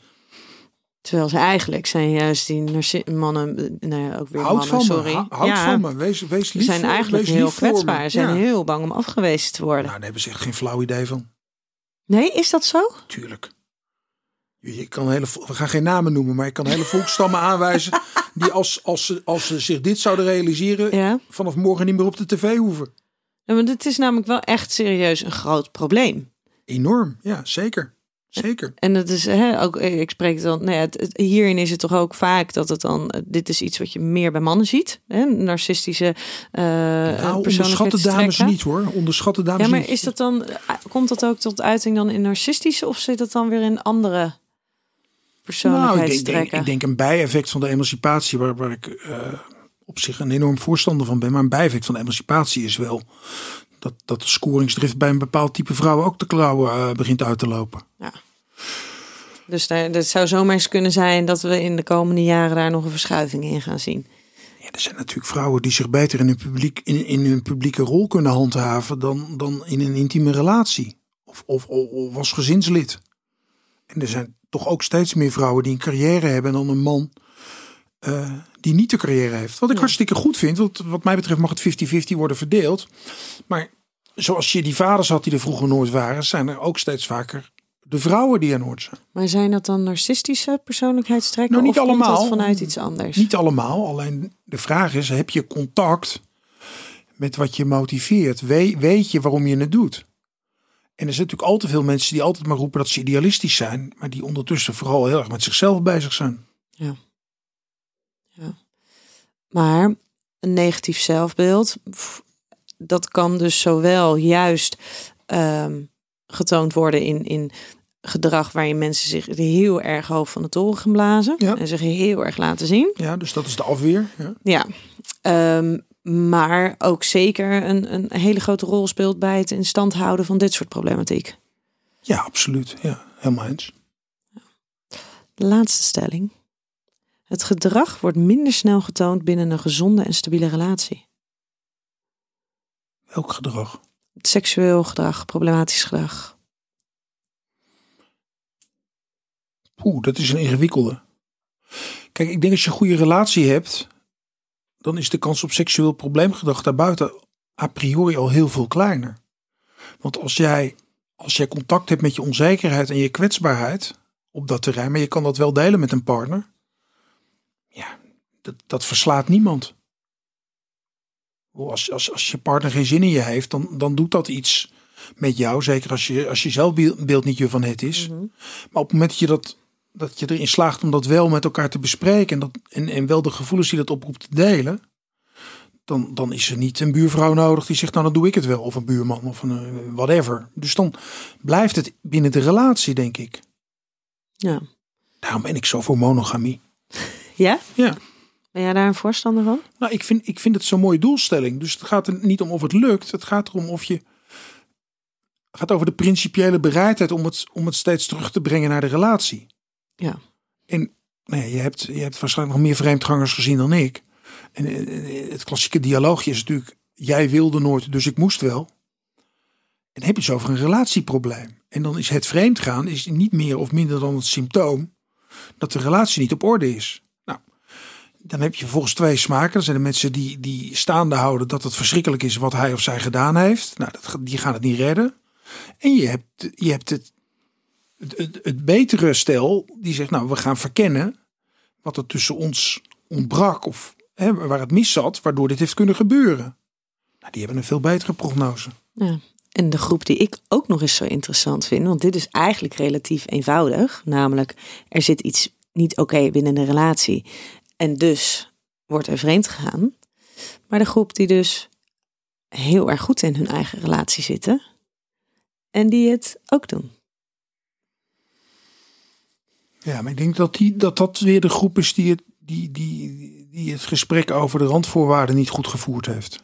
Terwijl ze eigenlijk zijn juist die mannen, nou ja, ook weer Houd mannen, van sorry. me. Houd ja, van me. Wees, wees Ze zijn voor- eigenlijk heel kwetsbaar. Ze zijn Ja. heel bang om afgewezen te worden. Nou, daar hebben ze echt geen flauw idee van. Nee, is dat zo? Tuurlijk. Je, kan hele, we gaan geen namen noemen, maar je kan hele volkstammen aanwijzen. die als, als, ze, als ze zich dit zouden realiseren. Ja. vanaf morgen niet meer op de tv hoeven. Ja, want het is namelijk wel echt serieus een groot probleem. Enorm, ja, zeker. Zeker. En dat is hè, ook, eh, ik spreek dan, nou ja, het, hierin is het toch ook vaak dat het dan, eh, dit is iets wat je meer bij mannen ziet, hè, narcistische uh, Nou, onderschat de dames niet hoor. Onderschat de dames Ja, maar niet. is dat dan, eh, komt dat ook tot uiting dan in narcistische of zit dat dan weer in andere nou, ik denk, persoonlijkheidstrekken? denk, ik denk een bijeffect van de emancipatie, waar, waar ik eh, op zich een enorm voorstander van ben. Maar een bijeffect van de emancipatie is wel dat, dat de scoringsdrift bij een bepaald type vrouwen ook de klauwen eh, begint uit te lopen. Dus daar, dat zou zomaar eens kunnen zijn dat we in de komende jaren daar nog een verschuiving in gaan zien. Ja, er zijn natuurlijk vrouwen die zich beter in hun, publiek, in, in hun publieke rol kunnen handhaven dan, dan in een intieme relatie. Of, of, of als gezinslid. En er zijn toch ook steeds meer vrouwen die een carrière hebben dan een man eh, die niet de carrière heeft. Wat ik Ja. hartstikke goed vind. Want wat mij betreft mag het 50-50 worden verdeeld. Maar zoals je die vaders had die er vroeger nooit waren, zijn er ook steeds vaker de vrouwen die er nooit zijn. Maar zijn dat dan narcistische persoonlijkheidstrekken? Nou, niet of komt allemaal. dat vanuit iets anders? Niet allemaal, alleen de vraag is: heb je contact met wat je motiveert? We- weet je waarom je het doet? En er zijn natuurlijk al te veel mensen die altijd maar roepen dat ze idealistisch zijn, maar die ondertussen vooral heel erg met zichzelf bezig zijn. Maar een negatief zelfbeeld, dat kan dus zowel juist ehm, getoond worden in, in gedrag waarin mensen zich heel erg hoog van de toren gaan blazen Ja. en zich heel erg laten zien. Ja, dus dat is de afweer. Ja. Ja, Ehm, maar ook zeker een, een hele grote rol speelt bij het in stand houden van dit soort problematiek. ja, absoluut. Ja, helemaal eens. De laatste stelling. Het gedrag wordt minder snel getoond binnen een gezonde en stabiele relatie. Welk gedrag? Seksueel gedrag, problematisch gedrag. Oeh, dat is een ingewikkelde. Kijk, ik denk als je een goede relatie hebt, dan is de kans op seksueel probleemgedrag daarbuiten a priori al heel veel kleiner. Want als jij, als jij contact hebt met je onzekerheid en je kwetsbaarheid op dat terrein, maar je kan dat wel delen met een partner, ja, dat, dat verslaat niemand. Als, als, als je partner geen zin in je heeft, dan, dan doet dat iets met jou. Zeker als je, als je zelfbeeld niet je van het is. Mhm. Maar op het moment dat je, dat, dat je erin slaagt om dat wel met elkaar te bespreken. En, dat, en, en wel de gevoelens die dat oproept te delen. Dan, dan is er niet een buurvrouw nodig die zegt, nou dan doe ik het wel. Of een buurman of een eh, whatever. Dus dan blijft het binnen de relatie, denk ik. Ja. Daarom ben ik zo voor monogamie. Ja? Ja. Ben jij daar een voorstander van? Nou, ik vind, ik vind het zo'n mooie doelstelling. Dus het gaat er niet om of het lukt. Het gaat erom of je. Het gaat over de principiële bereidheid om het, om het steeds terug te brengen naar de relatie. Ja. En nou ja, je, hebt, je hebt waarschijnlijk nog meer vreemdgangers gezien dan ik. En eh, het klassieke dialoogje is natuurlijk: jij wilde nooit, dus ik moest wel. En dan heb je het over een relatieprobleem. En dan is het vreemdgaan is niet meer of minder dan het symptoom dat de relatie niet op orde is. Dan heb je volgens twee smaken. Dat zijn de mensen die, die staande houden dat het verschrikkelijk is wat hij of zij gedaan heeft. Nou, dat, die gaan het niet redden. En je hebt, je hebt het, het betere stel die zegt, nou, we gaan verkennen wat er tussen ons ontbrak of hè, waar het mis zat, waardoor dit heeft kunnen gebeuren. Nou, die hebben een veel betere prognose. Ja. En de groep die ik ook nog eens zo interessant vind, want dit is eigenlijk relatief eenvoudig, namelijk er zit iets niet oké binnen de relatie en dus wordt er vreemd gegaan. Maar de groep die dus heel erg goed in hun eigen relatie zitten en die het ook doen. Ja, maar ik denk dat die, dat, dat weer de groep is die het, die, die, die het gesprek over de randvoorwaarden niet goed gevoerd heeft.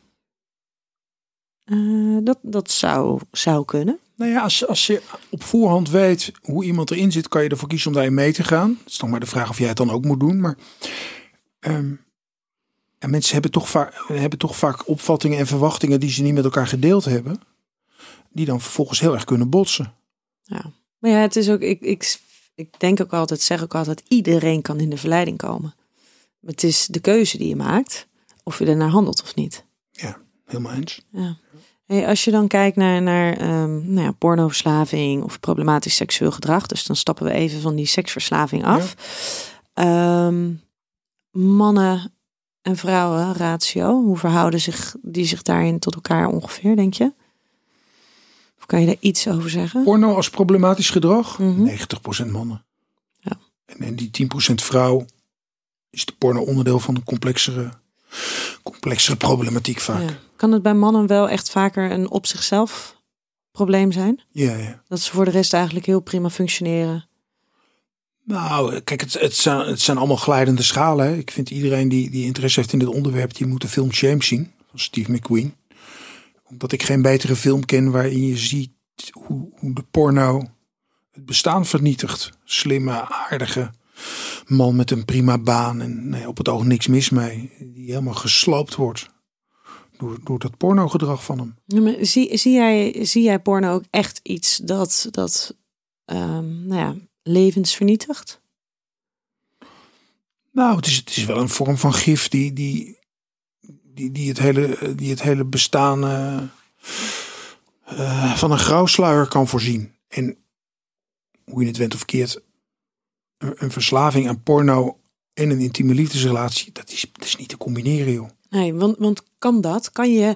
Uh, dat, dat zou, zou kunnen. Nou ja, als, als je op voorhand weet hoe iemand erin zit, kan je ervoor kiezen om daarin mee te gaan. Het is dan maar de vraag of jij het dan ook moet doen. Maar um, en mensen hebben toch, vaak, hebben toch vaak opvattingen en verwachtingen die ze niet met elkaar gedeeld hebben. Die dan vervolgens heel erg kunnen botsen. Ja, maar ja, het is ook, ik, ik, ik denk ook altijd, zeg ook altijd, iedereen kan in de verleiding komen. Het is de keuze die je maakt, of je er naar handelt of niet. Ja, helemaal eens. Ja. Hey, als je dan kijkt naar, naar um, nou ja, pornoverslaving of problematisch seksueel gedrag, dus dan stappen we even van die seksverslaving af. Ja. Um, mannen en vrouwen ratio, hoe verhouden zich die zich daarin tot elkaar ongeveer, denk je? Of kan je daar iets over zeggen? Porno als problematisch gedrag? Mhm. 90% mannen. Ja. En, en die 10% vrouw is de porno onderdeel van een complexere, complexere problematiek vaak. Ja. Kan het bij mannen wel echt vaker een op zichzelf probleem zijn? Ja, ja. Dat ze voor de rest eigenlijk heel prima functioneren. Nou, kijk, het, het, zijn, allemaal glijdende schalen. Hè. Ik vind iedereen die, die interesse heeft in dit onderwerp, die moet de film Shame zien van Steve McQueen. Omdat ik geen betere film ken waarin je ziet hoe, hoe de porno het bestaan vernietigt. Slimme, aardige man met een prima baan en nee, op het oog niks mis mee. Die helemaal gesloopt wordt door, door dat pornogedrag van hem. Maar zie, zie, jij, zie jij porno ook echt iets dat, dat um, nou ja, levens vernietigt? Nou, het is, het is wel een vorm van gif die, die, die, die, het, hele, die het hele bestaan uh, uh, van een grauwsluier kan voorzien. En hoe je het went of keert, een, een verslaving aan porno en een intieme liefdesrelatie, dat is, dat is niet te combineren, joh. Nee, want, want kan dat? Kan je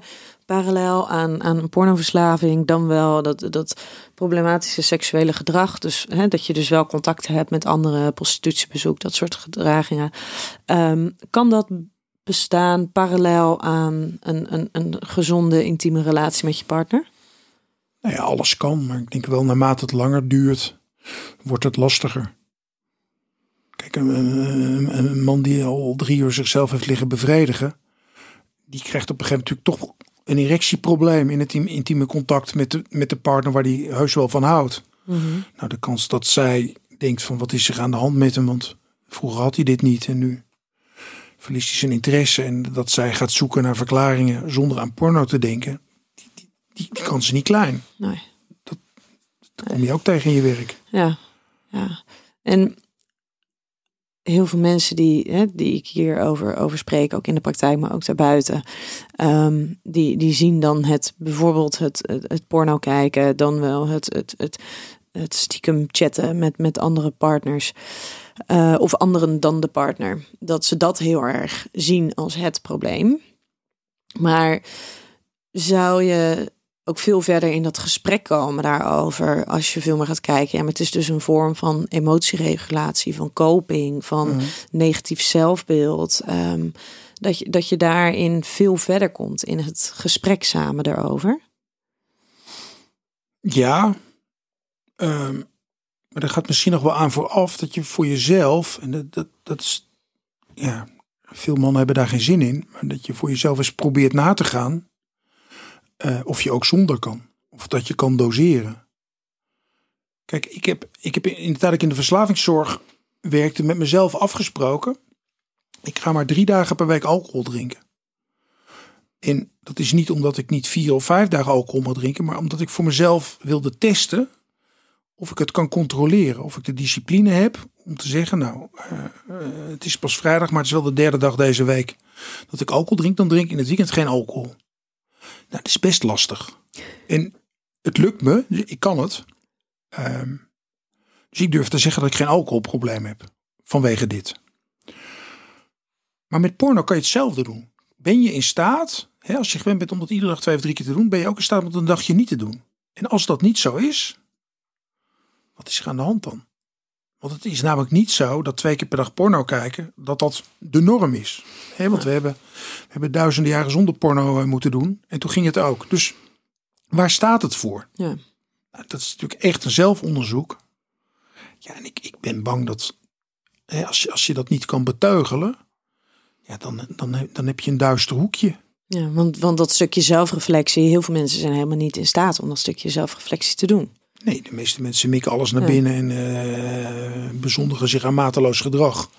parallel aan, aan pornoverslaving dan wel dat, dat problematische seksuele gedrag, dus hè, dat je dus wel contact hebt met andere prostitutiebezoek, dat soort gedragingen, um, kan dat bestaan parallel aan een, een, een gezonde intieme relatie met je partner? Nou ja, alles kan, maar ik denk wel naarmate het langer duurt, wordt het lastiger. Kijk, een, een, een man die al drie uur zichzelf heeft liggen bevredigen, die krijgt op een gegeven moment natuurlijk toch een erectieprobleem in het intieme contact met de, met de partner waar die heus wel van houdt. Mm -hmm. Nou, de kans dat zij denkt van wat is er aan de hand met hem, want vroeger had hij dit niet en nu verliest hij zijn interesse en dat zij gaat zoeken naar verklaringen zonder aan porno te denken, die, die, die, die kans is niet klein. Nee. Dat, dat kom je ook tegen in je werk. Ja, ja. En heel veel mensen die, hè, die ik hierover over spreek, ook in de praktijk, maar ook daarbuiten, um, die, die zien dan het bijvoorbeeld het, het, porno kijken, dan wel het, het, het, het stiekem chatten met, met andere partners. Uh, of anderen dan de partner. Dat ze dat heel erg zien als het probleem. Maar zou je ook veel verder in dat gesprek komen daarover als je veel meer gaat kijken? Ja, maar het is dus een vorm van emotieregulatie, van coping, van Mhm. negatief zelfbeeld. Ehm, dat, je, dat je daarin veel verder komt in het gesprek samen daarover. Ja, ehm, maar dat gaat misschien nog wel aan vooraf dat je voor jezelf, en dat, dat, dat is, ja, veel mannen hebben daar geen zin in, maar dat je voor jezelf eens probeert na te gaan eh, of je ook zonder kan. Of dat je kan doseren. Kijk, ik heb, ik heb in de tijd dat ik in de verslavingszorg werkte met mezelf afgesproken. Ik ga maar drie dagen per week alcohol drinken. En dat is niet omdat ik niet vier of vijf dagen alcohol mag drinken, maar omdat ik voor mezelf wilde testen of ik het kan controleren. Of ik de discipline heb om te zeggen, nou, eh, eh, het is pas vrijdag, maar het is wel de derde dag deze week dat ik alcohol drink. Dan drink ik in het weekend geen alcohol. Nou, dat is best lastig. En het lukt me, dus ik kan het. Ehm, dus ik durf te zeggen dat ik geen alcoholprobleem heb vanwege dit. Maar met porno kan je hetzelfde doen. Ben je in staat, hè, als je gewend bent om dat iedere dag twee of drie keer te doen, ben je ook in staat om het een dagje niet te doen. En als dat niet zo is, wat is er aan de hand dan? Want het is namelijk niet zo dat twee keer per dag porno kijken, dat dat de norm is. Hè, want we hebben, we hebben duizenden jaren zonder porno eh, moeten doen. En toen ging het ook. Dus waar staat het voor? Ja. Nou, dat is natuurlijk echt een zelfonderzoek. Ja, en ik, ik ben bang dat als, je, als je dat niet kan beteugelen, ja, dan, dan, heb- dan heb je een duister hoekje. Ja, want, want dat stukje zelfreflectie, heel veel mensen zijn helemaal niet in staat om dat stukje zelfreflectie te doen. Nee, de meeste mensen mikken alles naar binnen en eh, bezondigen zich aan mateloos gedrag.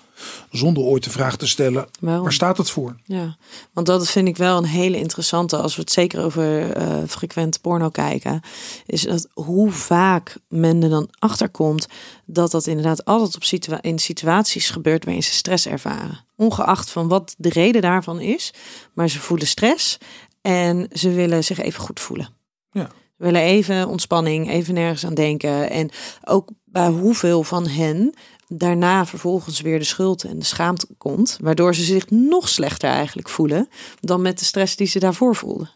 Zonder ooit de vraag te stellen, waar staat het voor? Ja, want dat vind ik wel een hele interessante als we het zeker over eh, frequent porno kijken. Is dat hoe vaak men er dan achterkomt dat dat inderdaad altijd op situa in situaties gebeurt waarin ze stress ervaren. Ongeacht van wat de reden daarvan is, maar ze voelen stress en ze willen zich even goed voelen. Ja. Willen even ontspanning, even nergens aan denken. En ook bij hoeveel van hen daarna vervolgens weer de schuld en de schaamte komt. Waardoor ze zich nog slechter eigenlijk voelen dan met de stress die ze daarvoor voelden.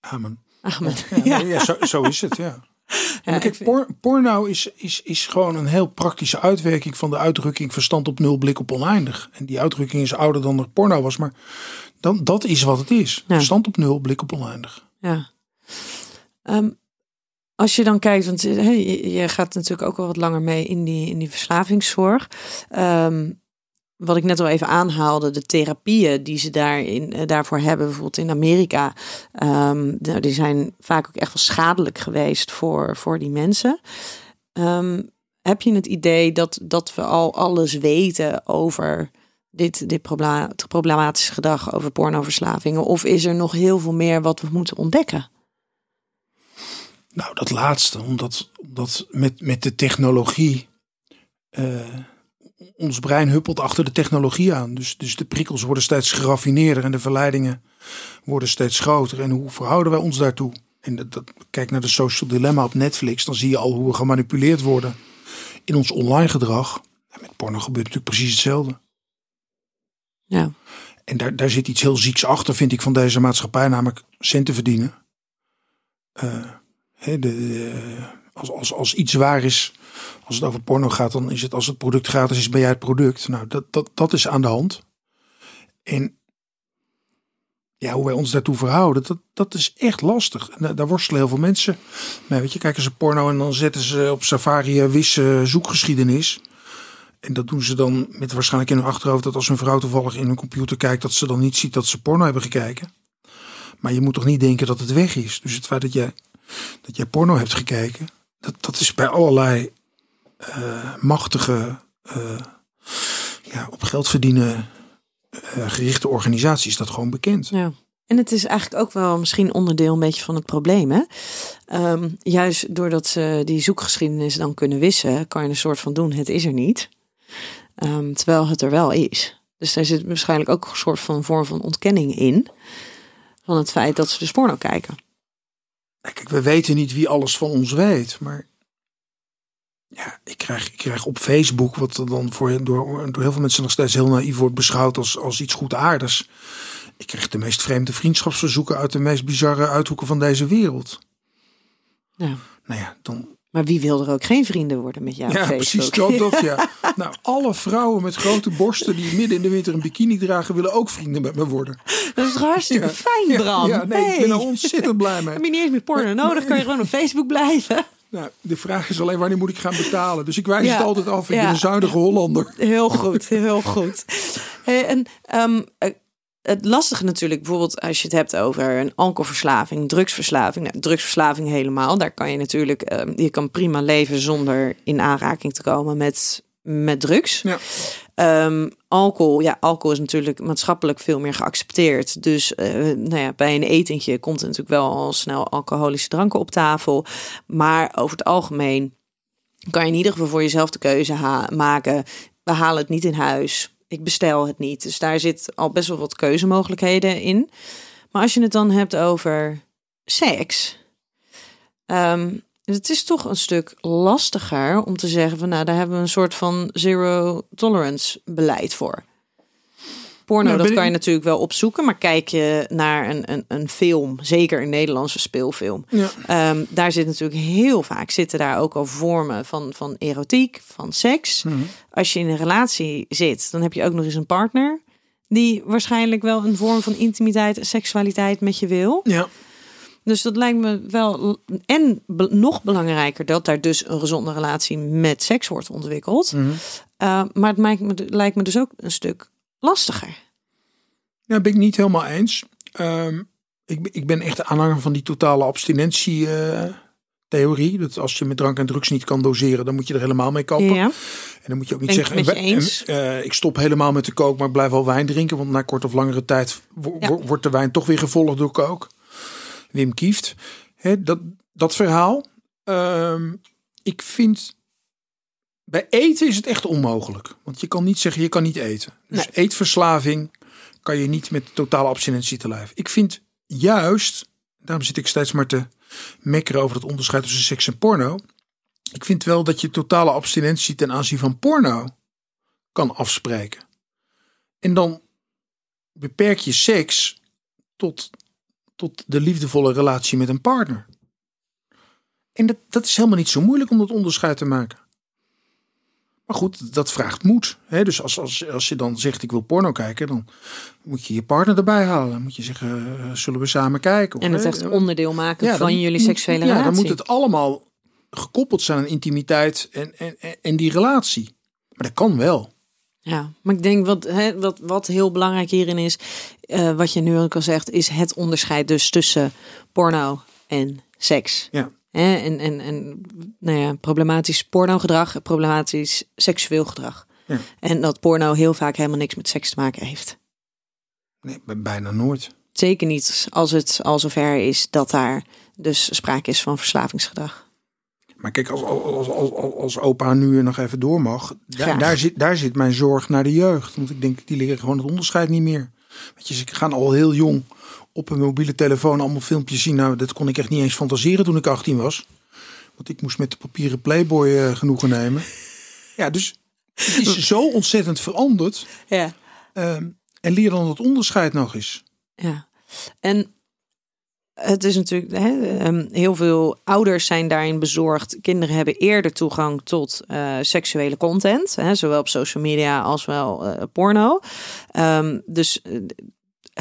Amen. Amen. Ja, ja. zo, zo is het, ja. ik kijk, vind- por- porno is, is, is gewoon een heel praktische uitwerking van de uitdrukking verstand op nul, blik op oneindig. En die uitdrukking is ouder dan er porno was, maar dan, dat is wat het is. Ja. Verstand op nul, blik op oneindig. Ja. Ehm, als je dan kijkt, want hè, je, gaat natuurlijk ook al wat langer mee in die, in die verslavingszorg. Ehm, wat ik net al even aanhaalde, de therapieën die ze daarin, eh, daarvoor hebben, bijvoorbeeld in Amerika, ehm, nou, die zijn vaak ook echt wel schadelijk geweest voor, voor die mensen. Heb je het idee dat, dat we al alles weten over dit, dit problematische gedrag, over pornoverslavingen? Of is er nog heel veel meer wat we moeten ontdekken? Nou, dat laatste, omdat, omdat met, met de technologie. eh, ons brein huppelt achter de technologie aan. Dus, dus de prikkels worden steeds geraffineerder en de verleidingen worden steeds groter. En hoe verhouden wij ons daartoe? En dat, dat, kijk naar de Social Dilemma op Netflix, dan zie je al hoe we gemanipuleerd worden in ons online gedrag. En met porno gebeurt natuurlijk precies hetzelfde. Ja, En daar, daar zit iets heel zieks achter, vind ik, van deze maatschappij, namelijk centen verdienen. Eh, als, als, als iets waar is, als het over porno gaat, dan is het als het product gratis is, ben jij het product. Nou, dat, dat, dat is aan de hand. En ja, hoe wij ons daartoe verhouden, dat, dat is echt lastig. Daar, worstelen heel veel mensen. Maar weet je, kijken ze porno en dan zetten ze op safari wis eh, zoekgeschiedenis. En dat doen ze dan met waarschijnlijk in hun achterhoofd dat als hun vrouw toevallig in hun computer kijkt, dat ze dan niet ziet dat ze porno hebben gekeken. Maar je moet toch niet denken dat het weg is. Dus het feit dat jij, dat jij porno hebt gekeken, dat, dat is bij allerlei eh, machtige, eh, ja, op geld verdienen eh, gerichte organisaties dat gewoon bekend. ja. En het is eigenlijk ook wel misschien onderdeel een beetje van het probleem. Hè? Ehm, juist doordat ze die zoekgeschiedenis dan kunnen wissen, kan je een soort van doen, het is er niet. Ehm, terwijl het er wel is. Dus daar zit waarschijnlijk ook een soort van vorm van ontkenning in. Van het feit dat ze dus porno kijken. Kijk, we weten niet wie alles van ons weet, maar ja, ik krijg, ik krijg op Facebook, wat er dan voor, door, door heel veel mensen nog steeds heel naïef wordt beschouwd als, als iets goedaardigs. Ik kreeg de meest vreemde vriendschapsverzoeken uit de meest bizarre uithoeken van deze wereld. Ja. Nou ja, dan. Maar wie wil er ook geen vrienden worden met jou Ja, Facebook? precies dat, dat ja. Nou, alle vrouwen met grote borsten die midden in de winter een bikini dragen, willen ook vrienden met me worden. Dat is hartstikke Ja. fijn, Bram? Ja, nee, ik ben er ontzettend blij mee. Heb je niet eens meer porno nodig? Kan je gewoon op Facebook blijven? Nou, de vraag is alleen wanneer moet ik gaan betalen. Dus ik wijs Ja. het altijd af. Ik Ja. ben een zuinige Hollander. Heel goed, heel goed. Hey, en ehm, eh, het lastige natuurlijk, bijvoorbeeld als je het hebt over een alcoholverslaving, drugsverslaving. Nou, drugsverslaving helemaal. Daar kan je natuurlijk, ehm, je kan prima leven zonder in aanraking te komen met, met drugs. Ja. Ehm, alcohol, ja, alcohol is natuurlijk maatschappelijk veel meer geaccepteerd. Dus eh, nou ja, bij een etentje komt er natuurlijk wel al snel alcoholische dranken op tafel. Maar over het algemeen kan je in ieder geval voor jezelf de keuze maken. We halen het niet in huis. Ik bestel het niet. Dus daar zit al best wel wat keuzemogelijkheden in. Maar als je het dan hebt over seks. ehm, het is toch een stuk lastiger om te zeggen van nou, daar hebben we een soort van zero tolerance beleid voor. Porno, Nou, dat kan je natuurlijk wel opzoeken, maar kijk je naar een, een, een film, zeker een Nederlandse speelfilm, Ja. Ehm, daar zit natuurlijk heel vaak zitten daar ook al vormen van, van erotiek, van seks. Mhm. Als je in een relatie zit, dan heb je ook nog eens een partner die waarschijnlijk wel een vorm van intimiteit en seksualiteit met je wil. Ja. Dus dat lijkt me wel en be- nog belangrijker dat daar dus een gezonde relatie met seks wordt ontwikkeld. Mhm. Uh, maar het lijkt me, lijkt me dus ook een stuk lastiger. Ja, ben ik niet helemaal eens. Ehm, ik, ben- ik ben echt aanhanger van die totale abstinentie eh. Dat als je met drank en drugs niet kan doseren, dan moet je er helemaal mee kappen. Ja, En dan moet je ook niet Ben ik zeggen, je en- eh, ik stop helemaal met de kook, maar ik blijf wel wijn drinken. Want na kort of langere tijd wo- Ja. wo- wordt de wijn toch weer gevolgd door kook. Wim Kieft. Hè, dat, dat verhaal. Ehm, ik vind... Bij eten is het echt onmogelijk. Want je kan niet zeggen, je kan niet eten. Dus Nee. eetverslaving kan je niet met totale abstinentie te lijf. Ik vind juist, daarom zit ik steeds maar te mekkeren over het onderscheid tussen seks en porno. Ik vind wel dat je totale abstinentie ten aanzien van porno kan afspreken. En dan beperk je seks tot, tot de liefdevolle relatie met een partner. En dat, dat is helemaal niet zo moeilijk om dat onderscheid te maken. Maar goed, dat vraagt moed. Hè? Dus als, als, als je dan zegt ik wil porno kijken, dan moet je je partner erbij halen. Dan moet je zeggen, eh, zullen we samen kijken? Of, en het echt onderdeel maken ja, van dan jullie seksuele ja, relatie. dan moet het allemaal gekoppeld zijn aan intimiteit en, en, en- en die relatie. Maar dat kan wel. Ja, maar ik denk wat, hè, wat, wat heel belangrijk hierin is, eh, wat je nu ook al zegt, is het onderscheid dus tussen porno en seks. Ja. Hè, en en, en nou ja, problematisch pornogedrag problematisch seksueel gedrag. Ja. En dat porno heel vaak helemaal niks met seks te maken heeft. Nee, bijna nooit. Zeker niet als het al zover is dat daar dus sprake is van verslavingsgedrag. Maar kijk, als, als, als, als, als opa nu nog even door mag, daar, daar, zit, daar zit mijn zorg naar de jeugd. Want ik denk, die leren gewoon het onderscheid niet meer. Weet je, ze gaan al heel jong op een mobiele telefoon allemaal filmpjes zien. Nou, dat kon ik echt niet eens fantaseren toen ik 18 was. Want ik moest met de papieren Playboy eh, genoegen nemen. Ja, dus het is zo ontzettend veranderd. Ja. Ehm, en leer dan het onderscheid nog eens. Ja, en het is natuurlijk hè, ehm, heel veel ouders zijn daarin bezorgd. Kinderen hebben eerder toegang tot eh, seksuele content, hè, zowel op social media als wel eh, porno. Ehm, dus eh,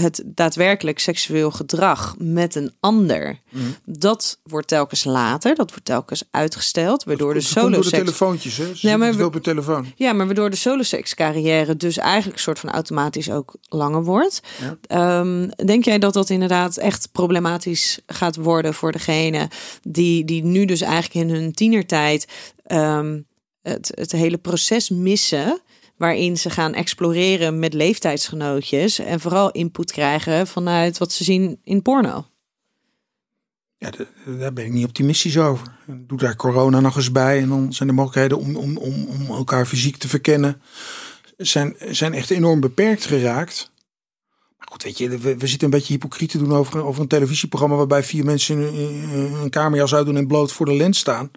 het daadwerkelijk seksueel gedrag met een ander, Mhm. dat wordt telkens later, dat wordt telkens uitgesteld, waardoor de komt door de solo telefoontjes, hè? Ze Ja, maar we- op telefoon. ja, maar waardoor de solosekscarrière dus eigenlijk een soort van automatisch ook langer wordt. Ja. Ehm, denk jij dat dat inderdaad echt problematisch gaat worden voor degene die, die nu dus eigenlijk in hun tienertijd ehm, het, het hele proces missen waarin ze gaan exploreren met leeftijdsgenootjes en vooral input krijgen vanuit wat ze zien in porno? Ja, daar ben ik niet optimistisch over. Doe daar corona nog eens bij en dan zijn de mogelijkheden om, om, om, om elkaar fysiek te verkennen zijn, zijn echt enorm beperkt geraakt. Maar goed, weet je, we, we zitten een beetje hypocriet te doen over, over een televisieprogramma waarbij vier mensen een, een kamerjas uitdoen en bloot voor de lens staan.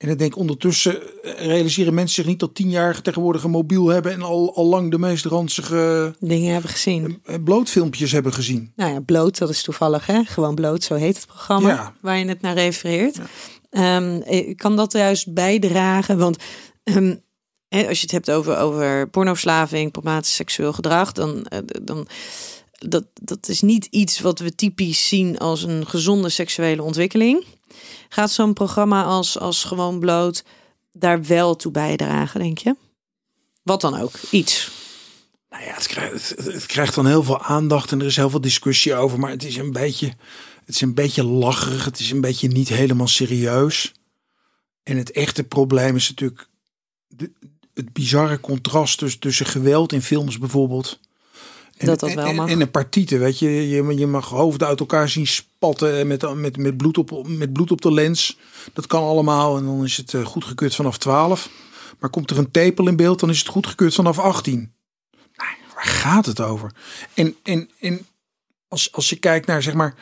En ik denk ondertussen eh, realiseren mensen zich niet dat tienjarigen tegenwoordig een mobiel hebben en al, al lang de meest ranzige Dingen hebben gezien. eh, blootfilmpjes hebben gezien. Nou ja, bloot, dat is toevallig, hè? Gewoon bloot, zo heet het programma Ja. waar je het naar refereert. Ehm, eh, kan dat juist bijdragen? Want ehm, als je het hebt over, over pornoverslaving, problematisch seksueel gedrag, dan, eh, dan dat, dat is niet iets wat we typisch zien als een gezonde seksuele ontwikkeling. Gaat zo'n programma als, als gewoon bloot daar wel toe bijdragen, denk je? Wat dan ook, iets. Nou ja, het krijgt, het, het krijgt dan heel veel aandacht en er is heel veel discussie over. Maar het is een beetje, het is een beetje lacherig. Het is een beetje niet helemaal serieus. En het echte probleem is natuurlijk de, het bizarre contrast tussen, tussen geweld in films bijvoorbeeld. En, Dat dat wel en, mag. En een partieten, weet je. je. Je mag hoofden uit elkaar zien spatten met, met, met, bloed op, met bloed op de lens. Dat kan allemaal en dan is het eh, goedgekeurd vanaf 12. Maar komt er een tepel in beeld, dan is het goedgekeurd vanaf 18. Nou, waar gaat het over? En, en, en als, als je kijkt naar zeg maar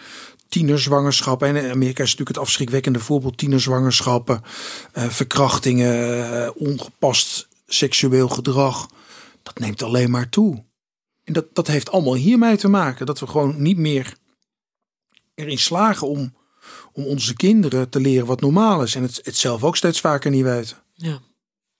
tienerzwangerschappen. En Amerika is natuurlijk het afschrikwekkende voorbeeld. Tienerzwangerschappen, eh, verkrachtingen, eh, ongepast seksueel gedrag. Dat neemt alleen maar toe. En dat, dat heeft allemaal hiermee te maken. Dat we gewoon niet meer erin slagen om, om onze kinderen te leren wat normaal is. En het, het zelf ook steeds vaker niet weten. Ja.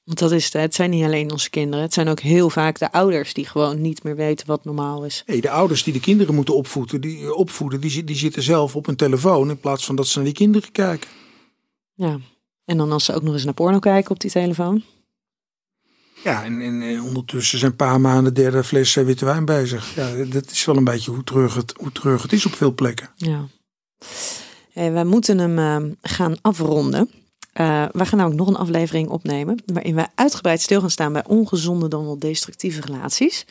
Want dat is het. Het zijn niet alleen onze kinderen. Het zijn ook heel vaak de ouders die gewoon niet meer weten wat normaal is. Hey, de ouders die de kinderen moeten opvoeden, die, opvoeden die, zi- die zitten zelf op een telefoon in plaats van dat ze naar die kinderen kijken. Ja. En dan als ze ook nog eens naar porno kijken op die telefoon. Ja, en, en, en ondertussen zijn een paar maanden derde fles eh, witte wijn bezig. Ja, dat is wel een beetje hoe terug het, hoe terug het is op veel plekken. Ja. Hey, wij moeten hem eh, gaan afronden. Eh we gaan ook nog een aflevering opnemen. Waarin wij uitgebreid stil gaan staan bij ongezonde dan wel destructieve relaties.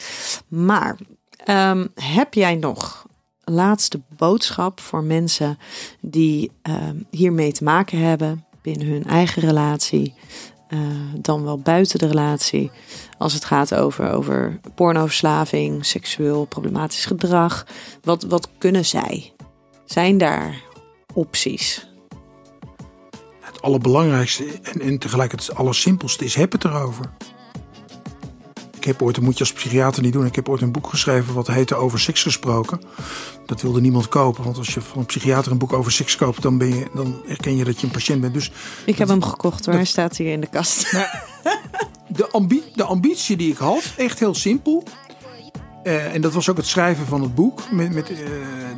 Maar ehm, heb jij nog laatste boodschap voor mensen die ehm, hiermee te maken hebben binnen hun eigen relatie? Eh, dan wel buiten de relatie. Als het gaat over, over pornoverslaving, seksueel problematisch gedrag. Wat, wat kunnen zij? Zijn daar opties? Het allerbelangrijkste en, en tegelijk het allersimpelste is heb het erover. Ik heb ooit, dat moet je als psychiater niet doen, ik heb ooit een boek geschreven wat heette Over Seks gesproken. Dat wilde niemand kopen, want als je van een psychiater een boek over seks koopt, dan, ben je, dan herken je dat je een patiënt bent. Dus Ik heb hem gekocht hoor, hij staat hier in de kast. de, ambi de ambitie die ik had, echt heel simpel. Eh, en dat was ook het schrijven van het boek. Met, met, eh,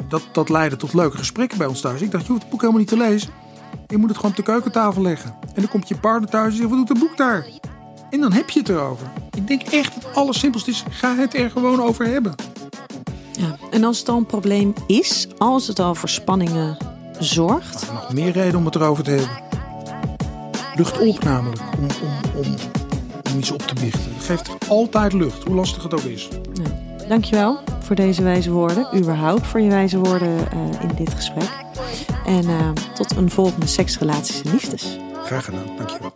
dat, dat leidde tot leuke gesprekken bij ons thuis. Ik dacht, je hoeft het boek helemaal niet te lezen. Je moet het gewoon op de keukentafel leggen. En dan komt je partner thuis en zegt, wat doet het boek daar? En dan heb je het erover. Ik denk echt het allersimpelste is, ga het er gewoon over hebben. Ja. En als het al een probleem is, als het al voor spanningen zorgt. Nog meer reden om het erover te hebben. Lucht op namelijk, om, om, om, om iets op te biechten. Het geeft altijd lucht, hoe lastig het ook is. Ja. Dankjewel voor deze wijze woorden. Überhaupt voor je wijze woorden eh, in dit gesprek. En eh, tot een volgende seksrelaties en liefdes. Graag gedaan, dankjewel.